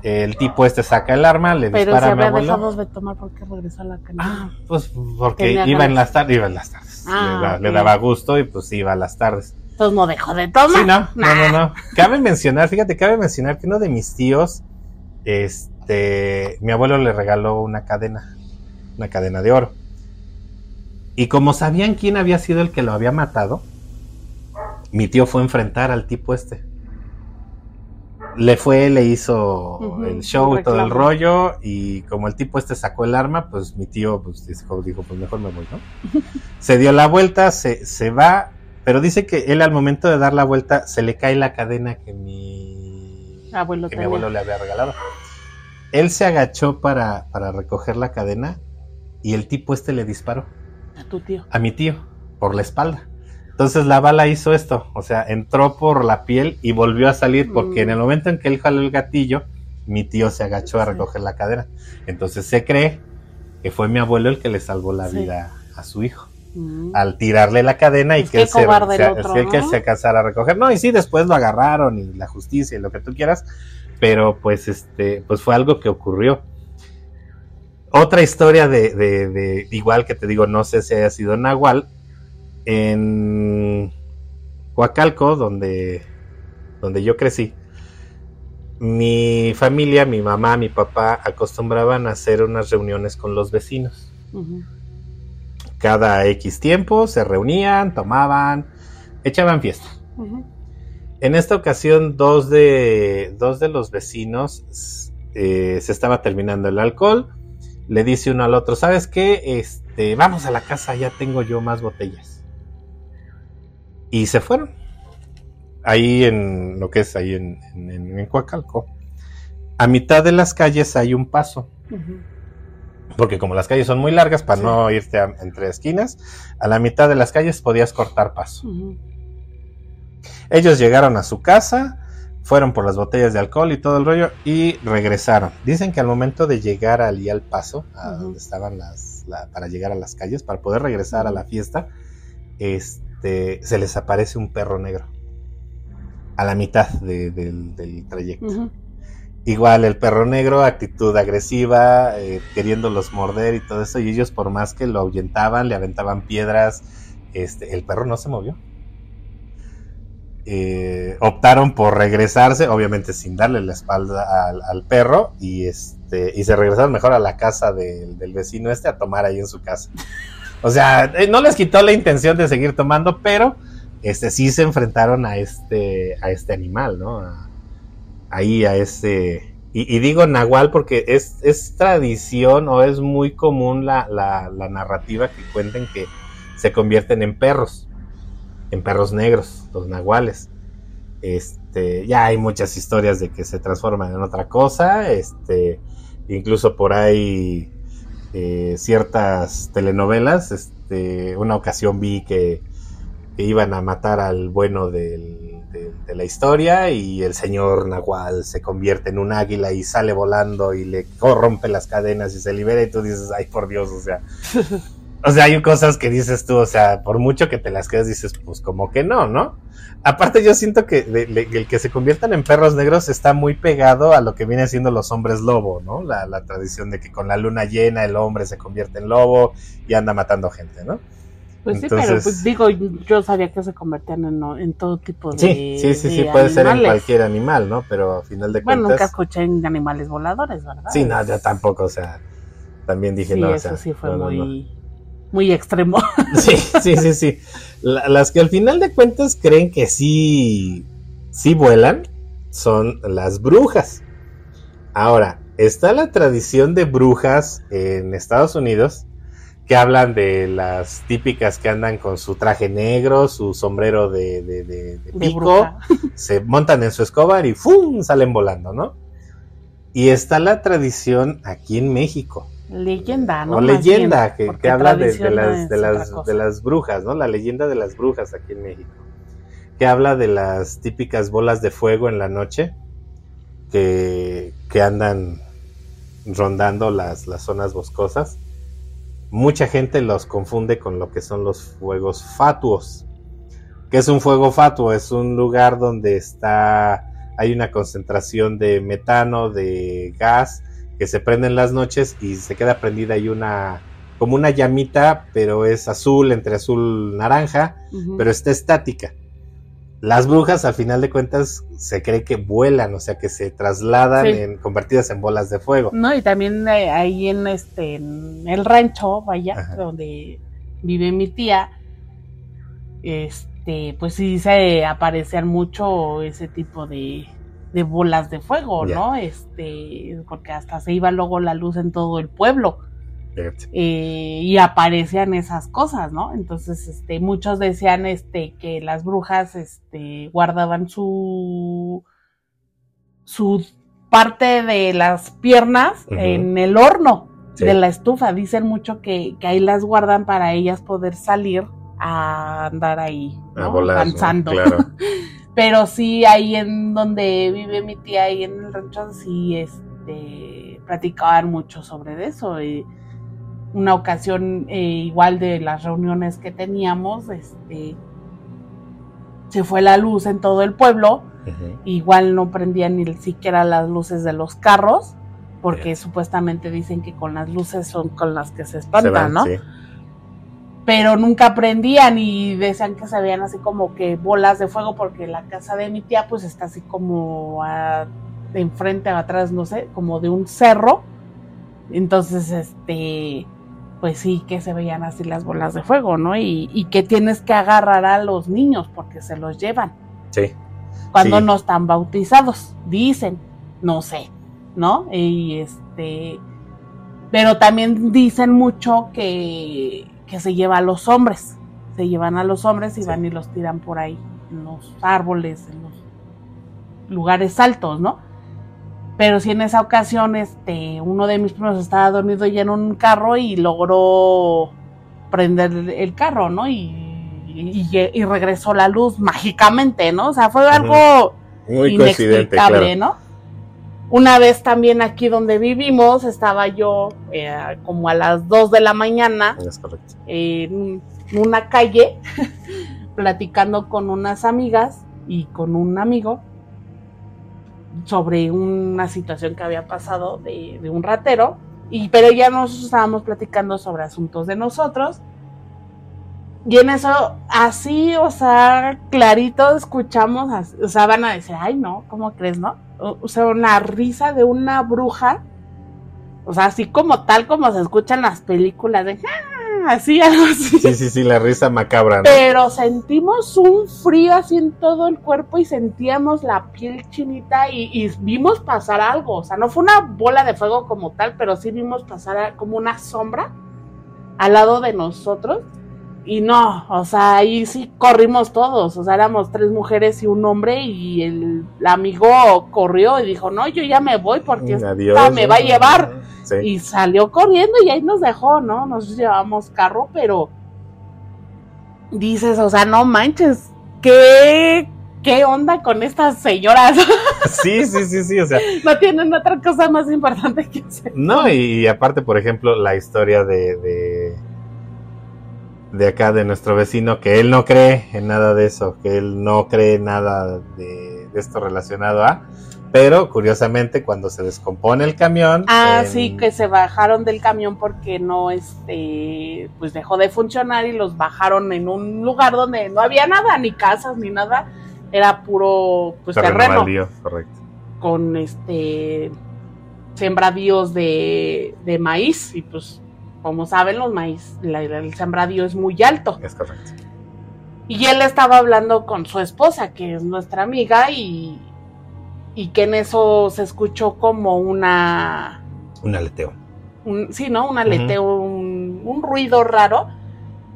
el tipo este saca el arma, le Pero dispara se a mi había dejado de tomar porque regresó a la cantina. Ah, pues porque iba en las tardes, iba en las tardes. Ah, le, daba gusto y pues iba a las tardes. Entonces no dejó de tomar. Sí, no, no, no, no. Cabe mencionar, fíjate, cabe mencionar que uno de mis tíos, este, mi abuelo le regaló una cadena, una cadena de oro. Y como sabían quién había sido el que lo había matado, mi tío fue a enfrentar al tipo este le fue, le hizo el show, todo el rollo, y como el tipo este sacó el arma, pues mi tío pues, dijo, pues mejor me voy, ¿no? se dio la vuelta, se, se va, pero dice que él al momento de dar la vuelta se le cae la cadena que mi abuelo, que mi abuelo le había regalado. Él se agachó para, para recoger la cadena y el tipo este le disparó. A tu tío. A mi tío, por la espalda. Entonces la bala hizo esto, o sea, entró por la piel y volvió a salir porque en el mm. momento en que él jaló el gatillo, mi tío se agachó a recoger la cadera. Entonces se cree que fue mi abuelo el que le salvó la vida a su hijo. Mm. Al tirarle la cadena y que, él se, que se alcanzara a recoger. No, y sí, después lo agarraron y la justicia y lo que tú quieras, pero pues este, pues fue algo que ocurrió. Otra historia de, de, de igual que te digo, no sé si haya sido Nahual, en Huacalco, donde, donde yo crecí, mi familia, mi mamá, mi papá acostumbraban a hacer unas reuniones con los vecinos. Cada X tiempo se reunían, tomaban, echaban fiesta. En esta ocasión, dos de, dos de los vecinos eh, se estaba terminando el alcohol. Le dice uno al otro, ¿sabes qué? Este, vamos a la casa, ya tengo yo más botellas y se fueron. Ahí en lo que es ahí en, en, Coacalco. A mitad de las calles hay un paso. porque como las calles son muy largas para no irte entre esquinas, a la mitad de las calles podías cortar paso. Ellos llegaron a su casa, fueron por las botellas de alcohol y todo el rollo y regresaron. Dicen que al momento de llegar allí al paso, a donde estaban las, para llegar a las calles, para poder regresar a la fiesta, este, se les aparece un perro negro a la mitad del trayecto. Igual el perro negro, actitud agresiva, eh, queriéndolos morder y todo eso, y ellos por más que lo ahuyentaban, le aventaban piedras, este, el perro no se movió. Eh, optaron por regresarse, obviamente sin darle la espalda al, perro, y este, y se regresaron mejor a la casa del vecino este a tomar ahí en su casa. O sea, eh, no les quitó la intención de seguir tomando, pero este sí se enfrentaron a este, a este animal, ¿no? ahí a ese... Y, digo nahual porque es, es, tradición o es muy común la, la, narrativa que cuenten que se convierten en perros, en perros negros, los nahuales. Este, ya hay muchas historias de que se transforman en otra cosa, este, incluso por ahí eh, ciertas telenovelas, este, una ocasión vi que iban a matar al bueno de la historia y el señor Nahual se convierte en un águila y sale volando y le corrompe las cadenas y se libera y tú dices, ay por Dios, o sea, o sea, hay cosas que dices tú, o sea, por mucho que te las quedes dices, pues como que no, ¿no? Aparte yo siento que el que se conviertan en perros negros está muy pegado a lo que viene siendo los hombres lobo, ¿no? La, la tradición de que con la luna llena el hombre se convierte en lobo y anda matando gente, ¿no? Pues sí, pero pues digo, yo sabía que se convertían en, en todo tipo de. Sí, sí, sí, sí puede ser en cualquier animal, ¿no? Pero a final de cuentas. Bueno, nunca escuché en animales voladores, ¿verdad? Sí, no, yo tampoco, o sea, también dije, no, eso sí fue muy, muy extremo. Sí, sí, sí, sí. las que al final de cuentas creen que sí, sí vuelan son las brujas. Ahora, está la tradición de brujas en Estados Unidos que hablan de las típicas que andan con su traje negro, su sombrero de, de, pico, se montan en su escoba y ¡fum! salen volando, ¿no? Y está la tradición aquí en México. Leyenda, ¿no? O leyenda, que, habla de, las, de, las, de las brujas, ¿no? La leyenda de las brujas aquí en México. Que habla de las típicas bolas de fuego en la noche que, que andan rondando las, las zonas boscosas mucha gente los confunde con lo que son los fuegos fatuos. ¿Qué es un fuego fatuo? Es un lugar donde está hay una concentración de metano, de gas que se prende en las noches y se queda prendida ahí una como una llamita, pero es azul entre azul naranja, pero está estática. Las brujas, al final de cuentas, se cree que vuelan, o sea, que se trasladan en, convertidas en bolas de fuego. No, y también eh, ahí en este, en el rancho, vaya, donde vive mi tía, este, pues sí se aparecían mucho ese tipo de, de bolas de fuego, ¿no? Este, porque hasta se iba luego la luz en todo el pueblo. Eh, y aparecían esas cosas, ¿no? Entonces, este, muchos decían, este, que las brujas, este, guardaban su, su parte de las piernas en el horno de la estufa. Dicen mucho que, ahí las guardan para ellas poder salir a andar ahí, ¿no? Avanzando. Pero sí, ahí en donde vive mi tía, ahí en el rancho, sí, este, platicaban mucho sobre eso. Y, una ocasión eh, igual de las reuniones que teníamos, este, se fue la luz en todo el pueblo, igual no prendían ni siquiera las luces de los carros, porque supuestamente dicen que con las luces son con las que se espantan, ¿no? Pero nunca prendían y decían que se veían así como que bolas de fuego, porque la casa de mi tía pues está así como de enfrente, atrás, no sé, como de un cerro. Entonces, este, pues sí que se veían así las bolas de fuego, ¿no? Y, que tienes que agarrar a los niños porque se los llevan. Sí. Cuando no están bautizados, dicen, no sé, ¿no? Y este, pero también dicen mucho que, que se lleva a los hombres, se llevan a los hombres y van y los tiran por ahí, en los árboles, en los lugares altos, ¿no? Pero sí en esa ocasión, este, uno de mis primos estaba dormido ya en un carro y logró prender el carro, ¿no? Y, y, regresó la luz mágicamente, ¿no? O sea, fue algo Muy inexplicable, ¿no? Una vez también aquí donde vivimos, estaba yo eh, como a las 2 de la mañana en una calle platicando con unas amigas y con un amigo sobre una situación que había pasado de, un ratero, y, pero ya nos estábamos platicando sobre asuntos de nosotros. Y en eso, así, o sea, clarito escuchamos, o sea, van a decir, ay, no, ¿cómo crees, no? O, sea, una risa de una bruja, o sea, así como tal como se escuchan las películas de, así, algo así. Sí, sí, sí, la risa macabra. Pero sentimos un frío así en todo el cuerpo y sentíamos la piel chinita y, vimos pasar algo. O sea, no fue una bola de fuego como tal, pero sí vimos pasar como una sombra al lado de nosotros. Y no, o sea, ahí sí corrimos todos, o sea, éramos tres mujeres y un hombre y el, amigo corrió y dijo, no, yo ya me voy porque esta me va a llevar. Y salió corriendo y ahí nos dejó, ¿no? Nos llevamos carro, pero dices, o sea, no manches, ¿qué, qué onda con estas señoras? Sí, sí, sí, sí, o sea. No tienen otra cosa más importante que hacer. No, y, aparte, por ejemplo, la historia de, de, acá, de nuestro vecino, que él no cree en nada de eso, que él no cree nada de esto relacionado a pero curiosamente cuando se descompone el camión. Ah, sí, que se bajaron del camión porque no, este, pues dejó de funcionar y los bajaron en un lugar donde no había nada, ni casas, ni nada. Era puro, pues terreno. correcto. Con este, sembradíos de, de maíz y pues, como saben, los maíz, el sembradío es muy alto. Es correcto. Y él estaba hablando con su esposa, que es nuestra amiga, y, y que en eso se escuchó como una... Un aleteo. Un, sí, ¿no? Un aleteo, un, ruido raro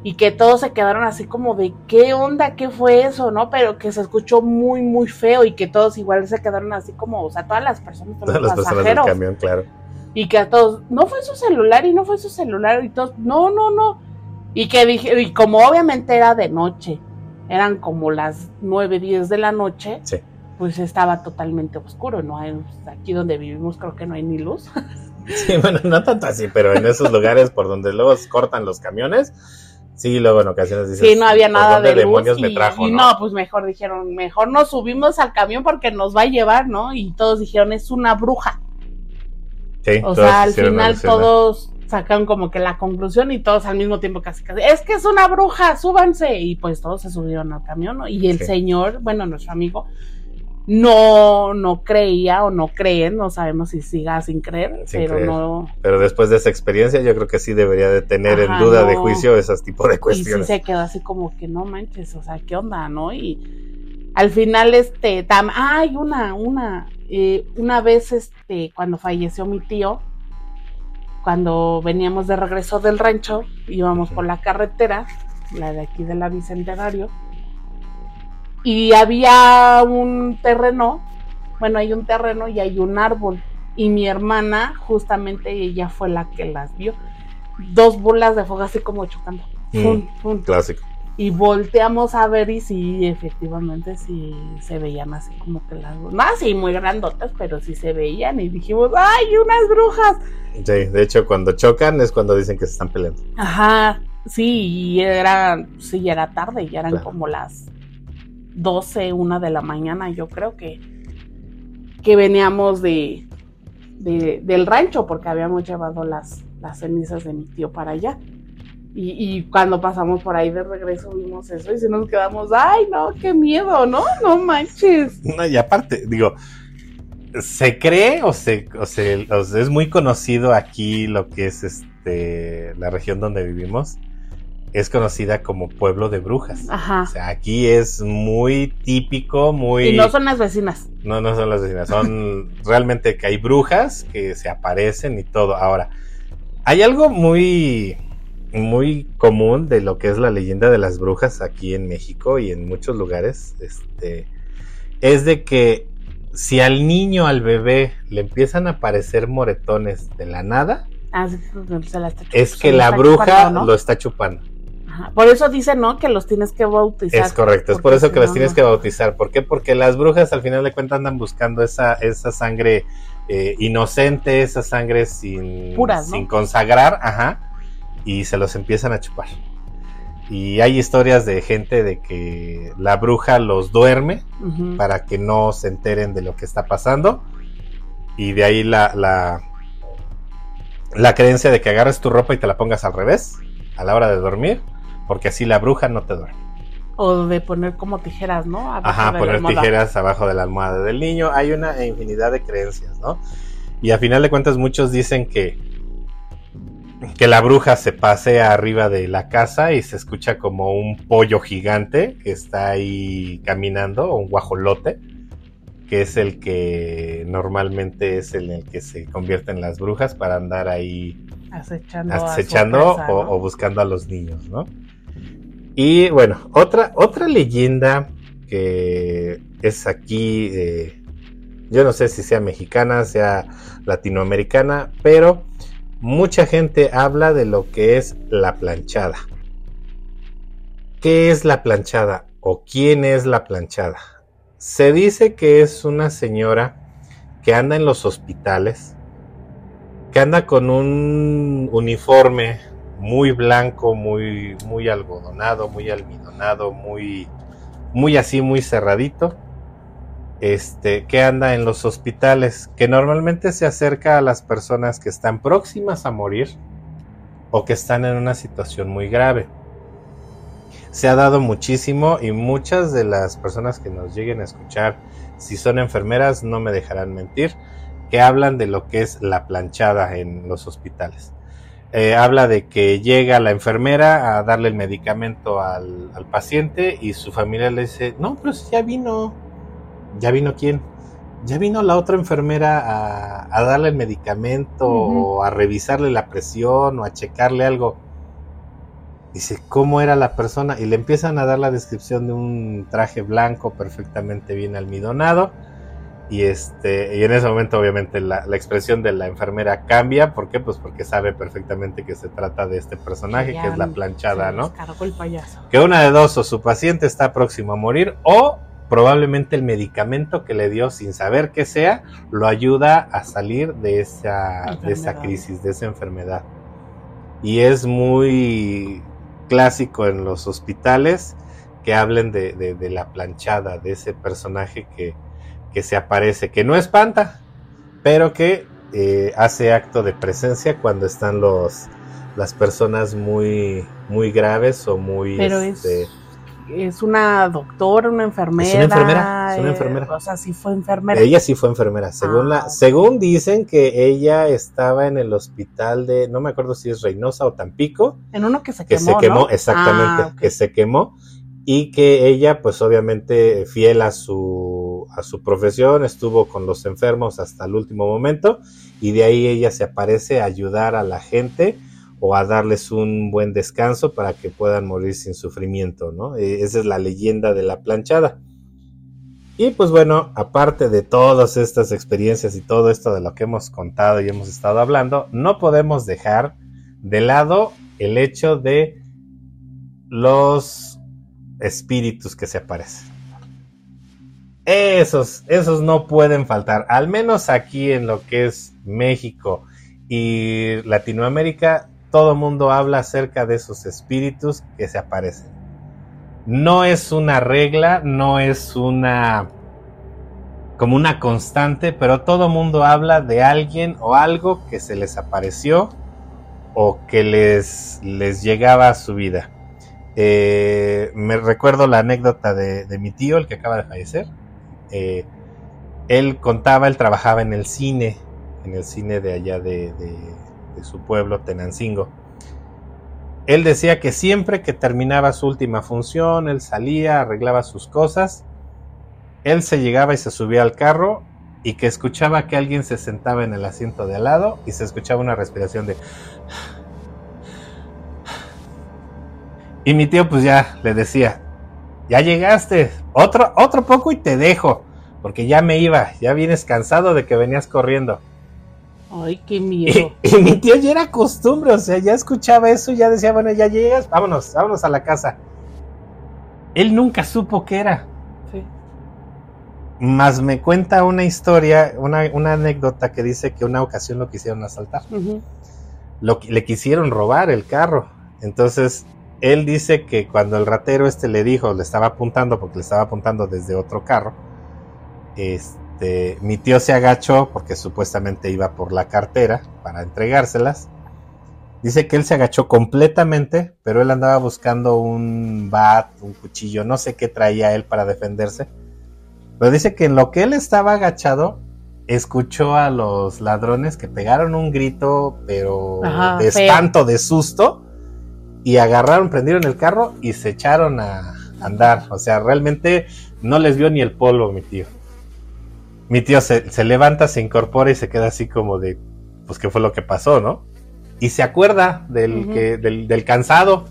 y que todos se quedaron así como de qué onda, qué fue eso, ¿no? Pero que se escuchó muy, muy feo y que todos igual se quedaron así como, o sea, todas las personas, todas las personas del camión, claro. Y que a todos, no fue su celular y no fue su celular y todos, no, no, no. Y que dije, y como obviamente era de noche, eran como las nueve, diez de la noche. Sí pues estaba totalmente oscuro, no hay, aquí donde vivimos creo que no hay ni luz. Sí, bueno, no tanto así, pero en esos lugares por donde luego cortan los camiones, sí, luego en ocasiones dicen, sí, no había nada de luz y, trajo, ¿no? pues mejor dijeron, mejor nos subimos al camión porque nos va a llevar, ¿no? Y todos dijeron, es una bruja. Sí, o sea, al final todos sacaron como que la conclusión y todos al mismo tiempo casi casi, es que es una bruja, súbanse. Y pues todos se subieron al camión, ¿no? Y el señor, bueno, nuestro amigo, no, no creía o no creen, no sabemos si siga sin creer, pero no. Pero después de esa experiencia, yo creo que sí debería de tener en duda de juicio esos tipos de cuestiones. Y sí se quedó así como que no manches, o sea, ¿qué onda, no? Y al final, este, tam, ay, una, una, eh, una vez, este, cuando falleció mi tío, cuando veníamos de regreso del rancho, íbamos por la carretera, la de aquí de la Bicentenario y había un terreno, bueno, hay un terreno y hay un árbol. Y mi hermana, justamente ella fue la que las vio. Dos bolas de fuego así como chocando. Mm, clásico. Y volteamos a ver y sí, efectivamente, sí se veían así como que las... No así muy grandotas, pero sí se veían y dijimos, ¡ay, unas brujas! Sí, de hecho cuando chocan es cuando dicen que se están peleando. Ajá, sí, y era, sí, era tarde, ya eran como las 12, 1 de la mañana, yo creo que, que veníamos de, del rancho porque habíamos llevado las, las cenizas de mi tío para allá. Y, cuando pasamos por ahí de regreso vimos eso y si nos quedamos, ay, no, qué miedo, ¿no? No manches. No, y aparte, digo, se cree o se, o se es muy conocido aquí lo que es este la región donde vivimos es conocida como pueblo de brujas. Ajá. O sea, aquí es muy típico, muy... Y no son las vecinas. No, no son las vecinas, son realmente que hay brujas que se aparecen y todo. Ahora, hay algo muy, muy común de lo que es la leyenda de las brujas aquí en México y en muchos lugares, este, es de que si al niño, al bebé, le empiezan a aparecer moretones de la nada, Ah, sí, se la está chup- es que la bruja chupando, ¿no? lo está chupando. Ajá. Por eso dicen, ¿no? Que los tienes que bautizar. Es correcto, es por eso que los no, tienes no. que bautizar. ¿Por qué? Porque las brujas al final de cuentas andan buscando esa, esa sangre eh, inocente, esa sangre sin, sin consagrar, ajá, y se los empiezan a chupar. Y hay historias de gente de que la bruja los duerme para que no se enteren de lo que está pasando. Y de ahí la, la, la creencia de que agarres tu ropa y te la pongas al revés a la hora de dormir, porque así la bruja no te duerme. O de poner como tijeras, ¿no? Abajo Ajá, poner tijeras abajo de la almohada del niño. Hay una infinidad de creencias, ¿no? Y a final de cuentas muchos dicen que, que la bruja se pasea arriba de la casa y se escucha como un pollo gigante que está ahí caminando, o un guajolote, que es el que normalmente es el, el que se convierte en las brujas para andar ahí Acechando, acechando presa, o, ¿no? o buscando a los niños, ¿no? Y bueno, otra, otra leyenda que es aquí, eh, yo no sé si sea mexicana, sea latinoamericana, pero mucha gente habla de lo que es la planchada. ¿Qué es la planchada o quién es la planchada? Se dice que es una señora que anda en los hospitales, que anda con un uniforme muy blanco, muy, muy algodonado, muy almidonado, muy, muy así, muy cerradito. Este, que anda en los hospitales, que normalmente se acerca a las personas que están próximas a morir o que están en una situación muy grave. Se ha dado muchísimo y muchas de las personas que nos lleguen a escuchar, si son enfermeras, no me dejarán mentir, que hablan de lo que es la planchada en los hospitales. Eh, habla de que llega la enfermera a darle el medicamento al, paciente y su familia le dice, no, pero ya vino, ya vino quién, ya vino la otra enfermera a, a darle el medicamento o a revisarle la presión o a checarle algo. Dice, ¿cómo era la persona? Y le empiezan a dar la descripción de un traje blanco perfectamente bien almidonado. Y este, y en ese momento, obviamente, la, la expresión de la enfermera cambia. ¿Por qué? Pues porque sabe perfectamente que se trata de este personaje, que es la planchada, ¿no? el payaso. Que una de dos, o su paciente está próximo a morir, o probablemente el medicamento que le dio sin saber qué sea, lo ayuda a salir de esa, de esa crisis, de esa enfermedad. Y es muy clásico en los hospitales que hablen de, de- de la planchada, de ese personaje que, que se aparece, que no espanta, pero que eh, hace acto de presencia cuando están los las personas muy muy graves o muy Pero este, es, es una doctora, una enfermera. Es una enfermera, es una eh, enfermera. o sea, sí fue enfermera. Ella sí fue enfermera. Según, Ah, la, ok. según dicen que ella estaba en el hospital de, no me acuerdo si es Reynosa o Tampico, En uno que se que quemó. se quemó, ¿no? exactamente, Ah, que se quemó y que ella, pues obviamente fiel a su, a su profesión, estuvo con los enfermos hasta el último momento y de ahí ella se aparece a ayudar a la gente o a darles un buen descanso para que puedan morir sin sufrimiento, ¿no? Eh, Esa es la leyenda de la planchada. Y pues bueno, aparte de todas estas experiencias y todo esto de lo que hemos contado y hemos estado hablando, no podemos dejar de lado el hecho de los espíritus que se aparecen. Esos, esos no pueden faltar, al menos aquí en lo que es México y Latinoamérica, todo mundo habla acerca de esos espíritus que se aparecen. No es una regla, no es una como una constante, pero todo mundo habla de alguien o algo que se les apareció o que les, les llegaba a su vida. Eh, me recuerdo la anécdota de, de mi tío, el que acaba de fallecer. Eh, él contaba, él trabajaba en el cine, en el cine de allá de, de, de su pueblo, Tenancingo. Él decía que siempre que terminaba su última función, él salía, arreglaba sus cosas, él se llegaba y se subía al carro y que escuchaba que alguien se sentaba en el asiento de al lado y se escuchaba una respiración de... Y mi tío pues ya le decía, ya llegaste, otro, otro poco y te dejo. porque ya me iba, ya vienes cansado de que venías corriendo. Ay, qué miedo. Y, mi tío ya era costumbre, o sea, ya escuchaba eso ya decía, bueno, ya llegas, vámonos, vámonos a la casa. Él nunca supo qué era. Sí. Más me cuenta una historia, una, anécdota que dice que una ocasión lo quisieron asaltar. lo, le quisieron robar el carro. Entonces, él dice que cuando el ratero este le dijo, le estaba apuntando, porque le estaba apuntando desde otro carro, este, mi tío se agachó porque supuestamente iba por la cartera para entregárselas. Dice que él se agachó completamente, pero él andaba buscando un bat, un cuchillo, no sé qué traía él para defenderse. Pero dice que en lo que él estaba agachado, escuchó a los ladrones que pegaron un grito, pero de espanto, de susto, y agarraron, prendieron el carro y se echaron a andar. O sea, realmente no les vio ni el polvo, mi tío. Mi tío se, levanta, se incorpora y se queda así como de, pues, ¿qué fue lo que pasó, no? Y se acuerda del, que, del, del cansado.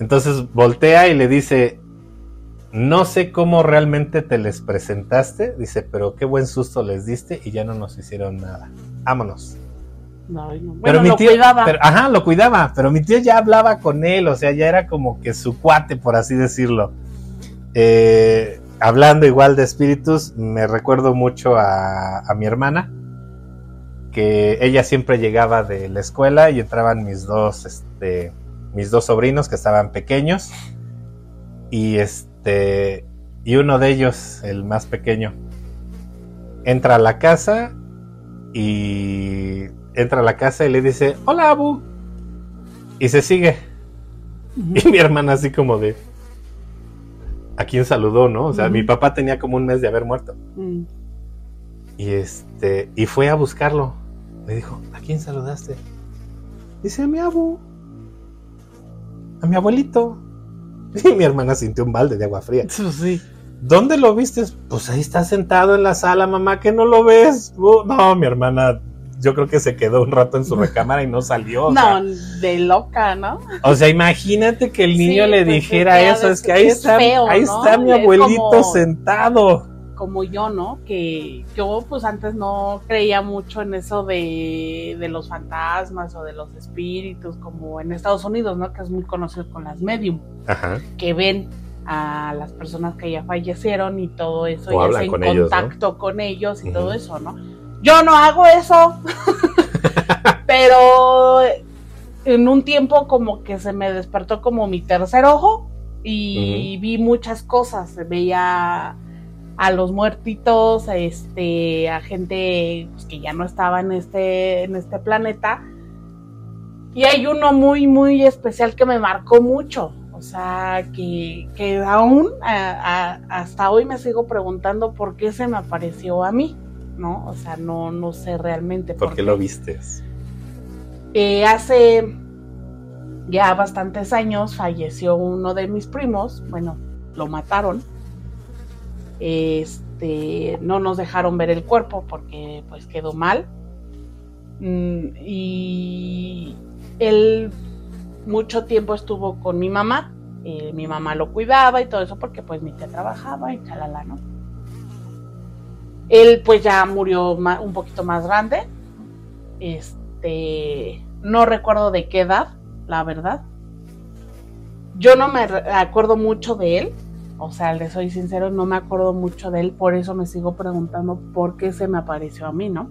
Entonces voltea y le dice, no sé cómo realmente te les presentaste, dice, pero qué buen susto les diste y ya no nos hicieron nada. Vámonos pero mi tío, lo cuidaba. ajá, lo cuidaba, pero mi tío ya hablaba con él, o sea, ya era como que su cuate, por así decirlo. Eh, hablando igual de espíritus, me recuerdo mucho a, mi hermana, que ella siempre llegaba de la escuela y entraban mis dos, este, mis dos sobrinos que estaban pequeños y este, y uno de ellos, el más pequeño, entra a la casa y entra a la casa y le dice, hola Abu. Y se sigue. Y mi hermana así como de... ¿A quién saludó, no? O sea, mi papá tenía como un mes de haber muerto. Mm. Y este... Y fue a buscarlo. Le dijo, ¿a quién saludaste? Dice, a mi abu. A mi abuelito. Y mi hermana sintió un balde de agua fría. Sí. ¿Dónde lo viste? Pues ahí está sentado en la sala, mamá, que no lo ves. Uh, no, mi hermana yo creo que se quedó un rato en su recámara y no salió. No, de loca, ¿no? O sea, imagínate que el niño le pues, dijera eso, es que ahí está, ahí está mi abuelito sentado. Como yo, ¿no? Que yo pues antes no creía mucho en eso de, de los fantasmas o de los espíritus, como en Estados Unidos, ¿no? Que es muy conocido con las medium, Ajá. que ven a las personas que ya fallecieron y todo eso, y hacen contacto con ellos y todo eso, ¿no? Yo no hago eso. Pero en un tiempo como que se me despertó como mi tercer ojo y vi muchas cosas. Veía a los muertitos, este, a gente pues, que ya no estaba en este, en este planeta. Y hay uno muy, muy especial que me marcó mucho. O sea, que, que aún hasta hoy me sigo preguntando por qué se me apareció a mí. ¿No? O sea, no, no sé realmente. ¿Por, qué lo vistes? Eh, hace ya bastantes años falleció uno de mis primos, bueno, lo mataron. Este, no nos dejaron ver el cuerpo porque pues quedó mal. Mm, y él mucho tiempo estuvo con mi mamá. Eh, mi mamá lo cuidaba y todo eso porque pues mi tía trabajaba y chalala, ¿no? Él pues ya murió un poquito más grande. Este, no recuerdo de qué edad, la verdad. Yo no me acuerdo mucho de él. O sea, le soy sincero, no me acuerdo mucho de él, por eso me sigo preguntando por qué se me apareció a mí, ¿no?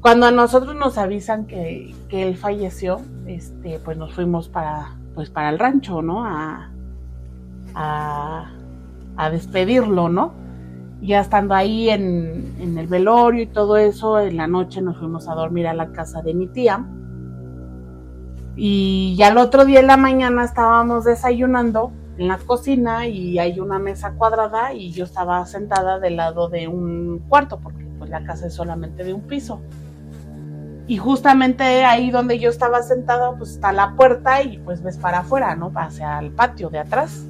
Cuando a nosotros nos avisan que, él falleció, este, pues nos fuimos para, pues para el rancho, ¿no? A, a, a despedirlo, ¿no? Ya estando ahí en, el velorio y todo eso, en la noche nos fuimos a dormir a la casa de mi tía. Y ya el otro día en la mañana estábamos desayunando en la cocina y hay una mesa cuadrada y yo estaba sentada del lado de un cuarto porque pues la casa es solamente de un piso. Y justamente ahí donde yo estaba sentada pues está la puerta y pues ves para afuera, ¿no? Hacia el patio de atrás.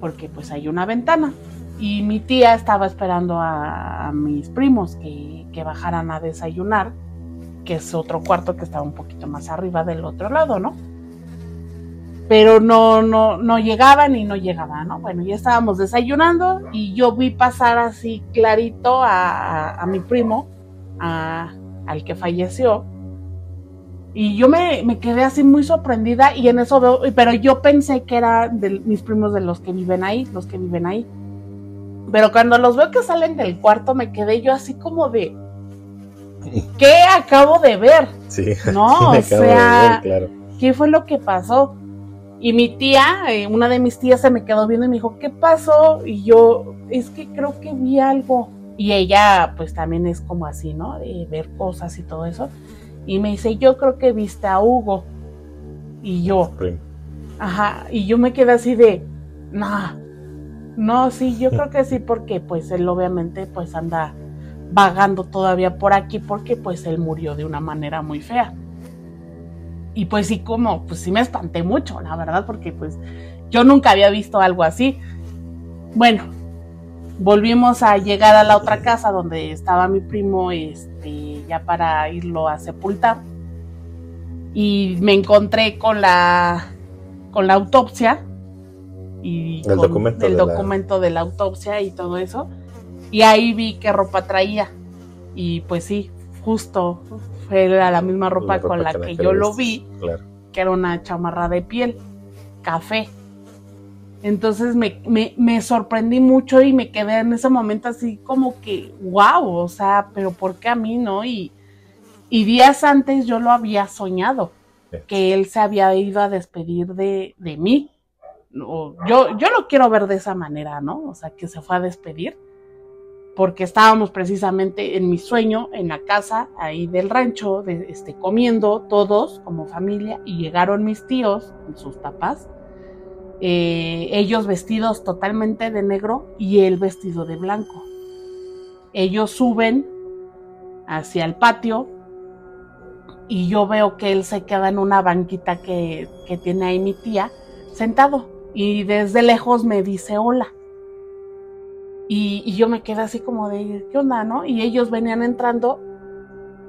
Porque pues hay una ventana y mi tía estaba esperando a, mis primos que, bajaran a desayunar, que es otro cuarto que estaba un poquito más arriba del otro lado, ¿no? pero no, no, no llegaban y no llegaban, ¿no? Bueno, ya estábamos desayunando y yo vi pasar así clarito a, mi primo, al que falleció. Y yo me, me, quedé así muy sorprendida y en eso veo, pero yo pensé que eran mis primos de los que viven ahí, los que viven ahí. Pero cuando los veo que salen del cuarto me quedé yo así como de, ¿qué acabo de ver? Sí, no, o sea, ¿qué fue lo que pasó? Y mi tía, eh, una de mis tías se me quedó viendo y me dijo, ¿qué pasó? Y yo, es que creo que vi algo. Y ella, pues también es como así, ¿no? De ver cosas y todo eso. Y me dice, yo creo que viste a Hugo. Y yo, ajá, y yo me quedé así de, no, no, sí, yo creo que sí, porque pues él obviamente pues anda vagando todavía por aquí porque pues él murió de una manera muy fea. Y pues sí, como, pues sí me espanté mucho, la verdad, porque pues yo nunca había visto algo así. Bueno, volvimos a llegar a la otra casa donde estaba mi primo, este, ya para irlo a sepultar. Y me encontré con la, con la autopsia y el documento, el documento de la autopsia y todo eso. Y ahí vi qué ropa traía. Y pues sí, justo era la misma ropa, con la que, yo lo vi, que era una chamarra de piel, café. Entonces me, me, sorprendí mucho y me quedé en ese momento así como que, wow, o sea, pero ¿por qué a mí no? Y, y días antes yo lo había soñado, que él se había ido a despedir de, de mí. Yo, yo lo quiero ver de esa manera, ¿no? O sea, que se fue a despedir porque estábamos precisamente en mi sueño, en la casa ahí del rancho, de, este, comiendo todos como familia, y llegaron mis tíos, sus papás, eh, ellos vestidos totalmente de negro y él vestido de blanco. Ellos suben hacia el patio y yo veo que él se queda en una banquita que, que tiene ahí mi tía, sentado, y desde lejos me dice hola. Y, yo me quedé así como de, ¿qué onda, no? Y ellos venían entrando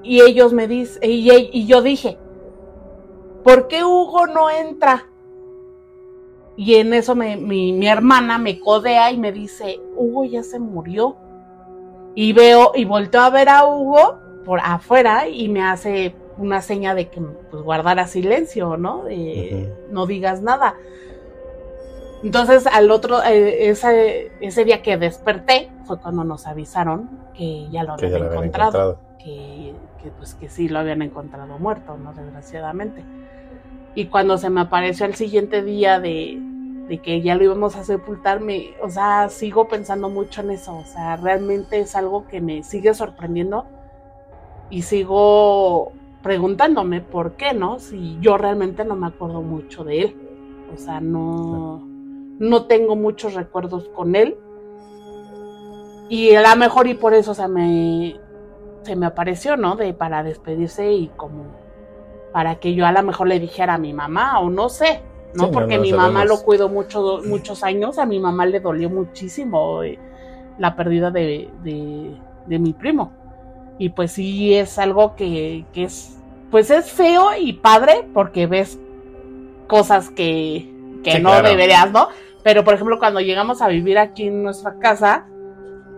y ellos me dicen, y, yo dije, ¿por qué Hugo no entra? Y en eso me, mi, hermana me codea y me dice, Hugo ya se murió. Y veo, y volteo a ver a Hugo por afuera y me hace una seña de que pues guardara silencio, ¿no? No digas nada. Entonces, al otro, eh, ese, ese, día que desperté, fue cuando nos avisaron que ya lo habían, encontrado, Que, pues que sí lo habían encontrado muerto, ¿no? Desgraciadamente. Y cuando se me apareció el siguiente día de, de que ya lo íbamos a sepultar, me, o sea, sigo pensando mucho en eso. O sea, realmente es algo que me sigue sorprendiendo y sigo preguntándome por qué, ¿no? Si yo realmente no me acuerdo mucho de él. O sea, no no tengo muchos recuerdos con él. Y a lo mejor y por eso se me, se me apareció, ¿no? De para despedirse y como para que yo a lo mejor le dijera a mi mamá o no sé, ¿no? Porque mi mamá lo cuidó mucho, muchos años, a mi mamá le dolió muchísimo eh, la pérdida de, de, mi primo. Y pues sí es algo que, que es, pues es feo y padre porque ves cosas que, que no deberías, ¿no? Pero, por ejemplo, cuando llegamos a vivir aquí en nuestra casa,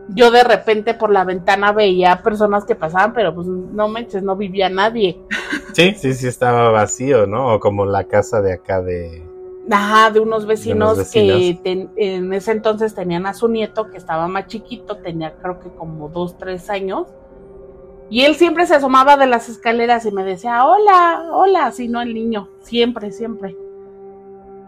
yo de repente por la ventana veía personas que pasaban, pero pues no manches, no vivía nadie. Sí, sí, sí estaba vacío, ¿no? O como la casa de acá de... Ajá, de unos vecinos, que en ese entonces tenían a su nieto que estaba más chiquito, tenía creo que como dos, tres años. Y él siempre se asomaba de las escaleras y me decía, hola, hola, así no el niño, siempre, siempre.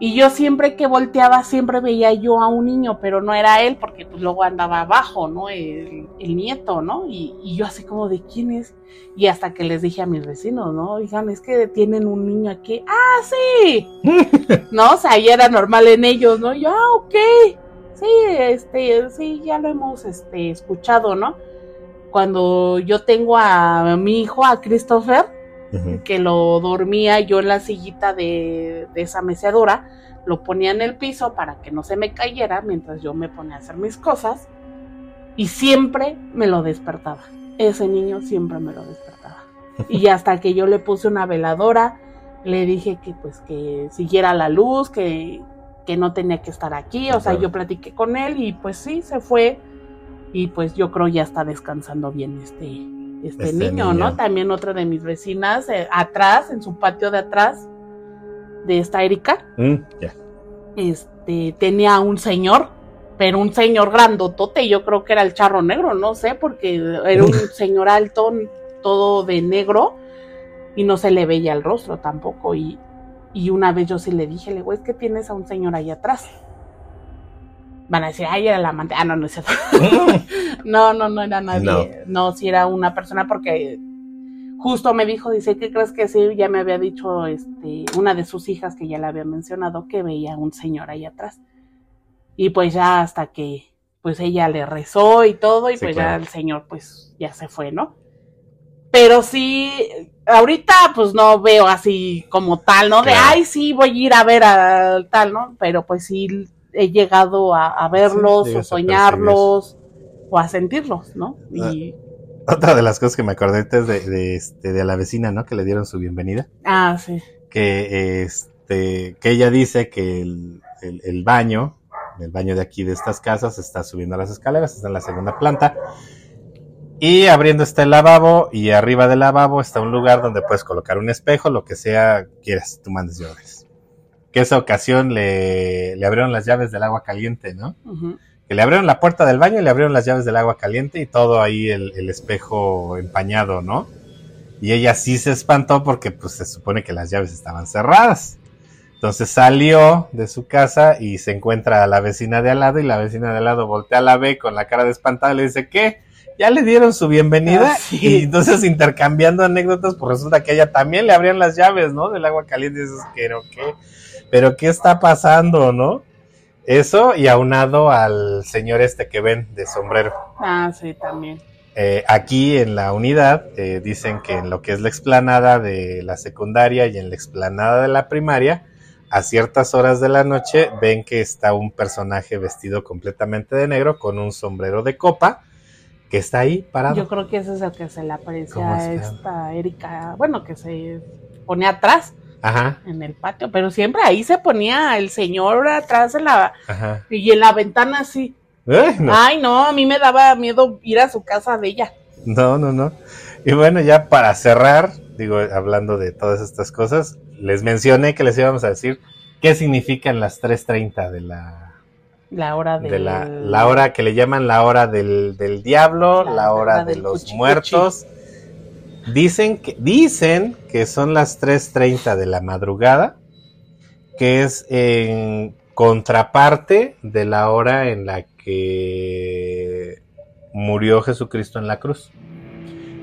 Y yo siempre que volteaba, siempre veía yo a un niño, pero no era él, porque pues luego andaba abajo, ¿no? El, nieto, ¿no? Y, yo así como de quién es. Y hasta que les dije a mis vecinos, ¿no? Oigan, es que tienen un niño aquí. ¡Ah, sí! ¿No? O sea, ya era normal en ellos, ¿no? Y yo, ah, ok. Sí, este, sí, ya lo hemos este, escuchado, ¿no? Cuando yo tengo a mi hijo, a Christopher, que lo dormía yo en la sillita de, esa mecedora, lo ponía en el piso para que no se me cayera mientras yo me ponía a hacer mis cosas y siempre me lo despertaba. Ese niño siempre me lo despertaba. Y hasta que yo le puse una veladora, le dije que pues que siguiera la luz, que, que no tenía que estar aquí, o sea, yo platiqué con él y pues sí, se fue y pues yo creo ya está descansando bien este, este, Este niño, niño. ¿no? También otra de mis vecinas, eh, atrás, en su patio de atrás de esta Erika, Mm, ya. este, tenía un señor, pero un señor grandotote, yo creo que era el charro negro, no sé, porque era un señor alto, todo de negro, y no se le veía el rostro tampoco, y, y una vez yo sí le dije, le digo, es que tienes a un señor ahí atrás. Van a decir, ay, era la amante. Ah, no, no es cierto. no, no, no era nadie. No. sí era una persona porque justo me dijo, dice, ¿qué crees que sí? Ya me había dicho este, una de sus hijas que ya le había mencionado que veía a un señor ahí atrás. Y pues ya hasta que pues ella le rezó y todo y Sí, pues claro. ya el señor pues ya se fue, ¿no? Pero sí, ahorita pues no veo así como tal, ¿no? De, Claro. ay, sí, voy a ir a ver a tal, ¿no? Pero pues sí he llegado a, a verlos o a soñarlos o a sentirlos, ¿no? Y, Otra de las cosas que me acordé es de, de, este, de la vecina, ¿no? Que le dieron su bienvenida. ah, sí. Que, este, que ella dice que el, el- el baño, el baño de aquí de estas casas, está subiendo las escaleras, está en la segunda planta. Y abriendo está el lavabo y arriba del lavabo está un lugar donde puedes colocar un espejo, lo que sea quieras, tú mandes y. Que esa ocasión le, le abrieron las llaves del agua caliente, ¿no? que le abrieron la puerta del baño y le abrieron las llaves del agua caliente y todo ahí el, el espejo empañado, ¿no? Y ella sí se espantó porque pues se supone que las llaves estaban cerradas. Entonces salió de su casa y se encuentra a la vecina de al lado y la vecina de al lado voltea a la ve con la cara de espantada y le dice, ¿qué? ¿Ya le dieron su bienvenida? Ah, sí. Y entonces intercambiando anécdotas, pues resulta que ella también le abrían las llaves, ¿no? Del agua caliente y dices, ¿pero qué? ¿Pero qué está pasando, no? Eso y aunado al señor este que ven de sombrero. Ah, sí, también. Eh, aquí en la unidad eh, dicen que en lo que es la explanada de la secundaria y en la explanada de la primaria, a ciertas horas de la noche ven que está un personaje vestido completamente de negro con un sombrero de copa que está ahí parado. Yo creo que ese es el que se le aparece ¿Cómo a esta Erika, bueno, que se pone atrás Ajá, en el patio, pero siempre ahí se ponía el señor atrás en la, ajá. y en la ventana así. Ay, no. Ay, no, a mí me daba miedo ir a su casa de ella. No, no, no. Y bueno, ya para cerrar, digo, hablando de todas estas cosas, les mencioné que les íbamos a decir qué significan las 3.30 de la, La hora de, de la, la hora que le llaman la hora del, del diablo, La la, hora de del los cuchi muertos. Dicen que, dicen que son las 3.30 de la madrugada, que es en contraparte de la hora en la que murió Jesucristo en la cruz.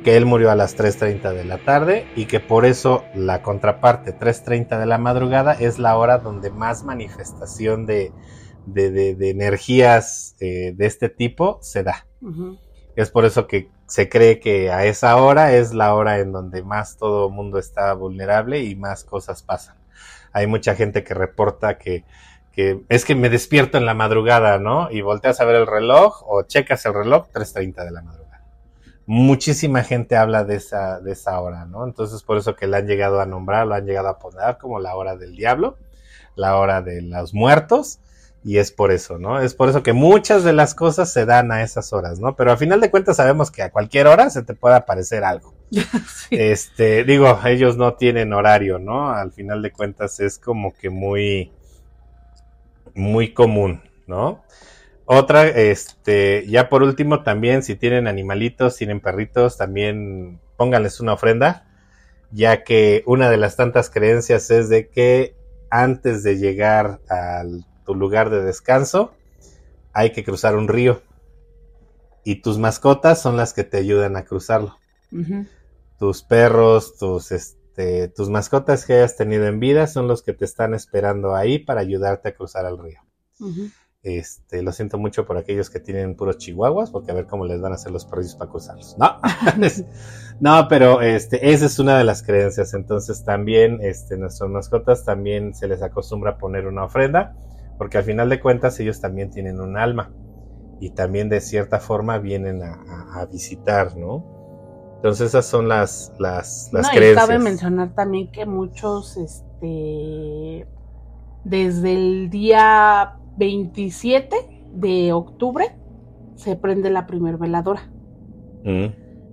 Que él murió a las 3.30 de la tarde y que por eso la contraparte 3.30 de la madrugada es la hora donde más manifestación de, de, de- de energías eh, de este tipo se da. Es por eso que se cree que a esa hora es la hora en donde más todo el mundo está vulnerable y más cosas pasan. Hay mucha gente que reporta que, que es que me despierto en la madrugada, ¿no? Y volteas a ver el reloj o checas el reloj 3.30 de la madrugada. Muchísima gente habla de esa, de esa hora, ¿no? Entonces por eso que la han llegado a nombrar, lo han llegado a poner como la hora del diablo, la hora de los muertos, y es por eso, ¿no? Es por eso que muchas de las cosas se dan a esas horas, ¿no? Pero a final de cuentas sabemos que a cualquier hora se te puede aparecer algo. Sí. Este, digo, ellos no tienen horario, ¿no? Al final de cuentas es como que muy, muy común, ¿no? Otra, este, ya por último también, si tienen animalitos, tienen perritos, también pónganles una ofrenda, ya que una de las tantas creencias es de que antes de llegar a tu lugar de descanso, hay que cruzar un río. Y tus mascotas son las que te ayudan a cruzarlo tus perros, tus, este, tus mascotas que hayas tenido en vida son los que te están esperando ahí para ayudarte a cruzar el río. Este, lo siento mucho por aquellos que tienen puros chihuahuas, porque a ver cómo les van a hacer los perrillos para cruzarlos. No, no, pero este, esa es una de las creencias. Entonces también, este, nuestras mascotas también se les acostumbra a poner una ofrenda, porque al final de cuentas ellos también tienen un alma y también de cierta forma vienen a, a- a visitar, ¿no? Entonces esas son las, las, las no, creencias. Y cabe mencionar también que muchos, este, desde el día 27 de octubre se prende la primer veladora. Mm.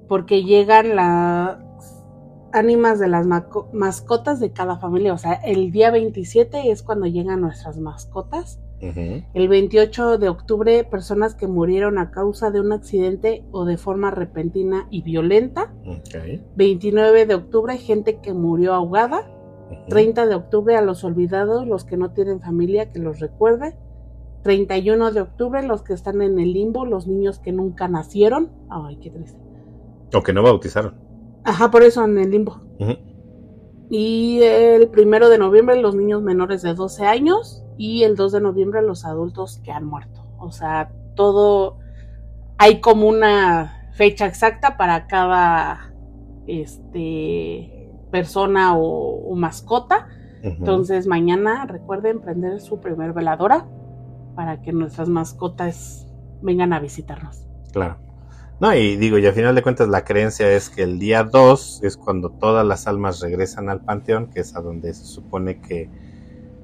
Porque llegan las ánimas de las mascotas de cada familia. O sea, el día 27 es cuando llegan nuestras mascotas. El 28 de octubre, personas que murieron a causa de un accidente o de forma repentina y violenta. 29 de octubre, gente que murió ahogada. 30 de octubre, a los olvidados, los que no tienen familia, que los recuerde. 31 de octubre, los que están en el limbo, los niños que nunca nacieron. Ay, qué triste. O que no bautizaron. Ajá, por eso en el limbo. Y el primero de noviembre, los niños menores de 12 años. Y el 2 de noviembre, los adultos que han muerto. O sea, todo. Hay como una fecha exacta para cada este persona o, mascota. Entonces, mañana recuerden prender su primer veladora para que nuestras mascotas vengan a visitarnos. Claro. No, y digo, y al final de cuentas la creencia es que el día 2 es cuando todas las almas regresan al panteón, que es a donde se supone que,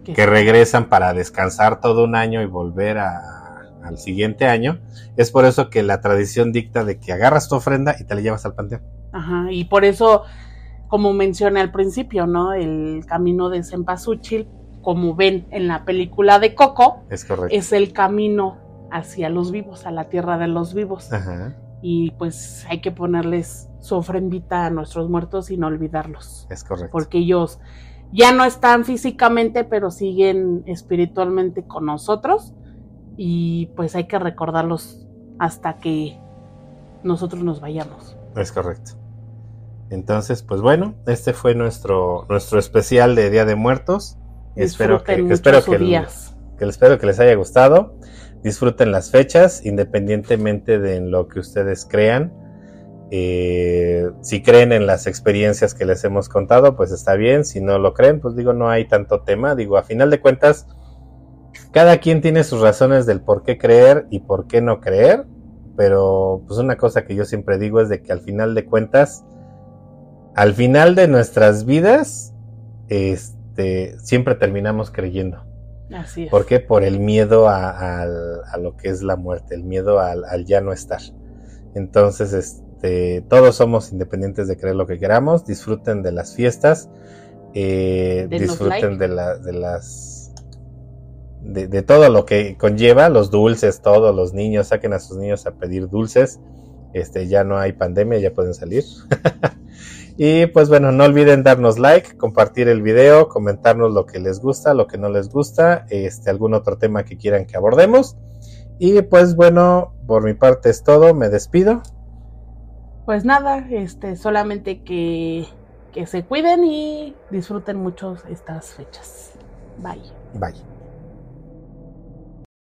que regresan para descansar todo un año y volver al siguiente año. Es por eso que la tradición dicta de que agarras tu ofrenda y te la llevas al panteón. Ajá, y por eso, como mencioné al principio, ¿no? El camino de Cempasúchil como ven en la película de Coco, es, correcto. es el camino hacia los vivos, a la tierra de los vivos. Y pues hay que ponerles su ofrendita a nuestros muertos y no olvidarlos. Es correcto. Porque ellos ya no están físicamente, pero siguen espiritualmente con nosotros. Y pues hay que recordarlos hasta que nosotros nos vayamos. Es correcto. Entonces, pues bueno, este fue nuestro, nuestro especial de Día de Muertos espero que, espero que, que, espero que les haya gustado. Disfruten las fechas, independientemente de lo que ustedes crean. Eh, si creen en las experiencias que les hemos contado, pues está bien. Si no lo creen, pues digo, no hay tanto tema. Digo, a final de cuentas, cada quien tiene sus razones del por qué creer y por qué no creer. Pero pues una cosa que yo siempre digo es de que al final de cuentas, al final de nuestras vidas, este, siempre terminamos creyendo. Así es. ¿Por qué? Por el miedo a, lo que es la muerte, el miedo al, ya no estar. Entonces, este, todos somos independientes de creer lo que queramos, disfruten de las fiestas, eh, disfruten de, de las... De, de, todo lo que conlleva, los dulces, todos los niños, saquen a sus niños a pedir dulces. Este, ya no hay pandemia, ya pueden salir. Y pues bueno, no olviden darnos like, compartir el video, comentarnos lo que les gusta, lo que no les gusta, este, algún otro tema que quieran que abordemos. Y pues bueno, por mi parte es todo, me despido. Pues nada, este, solamente que, que se cuiden y disfruten mucho estas fechas. Bye. Bye.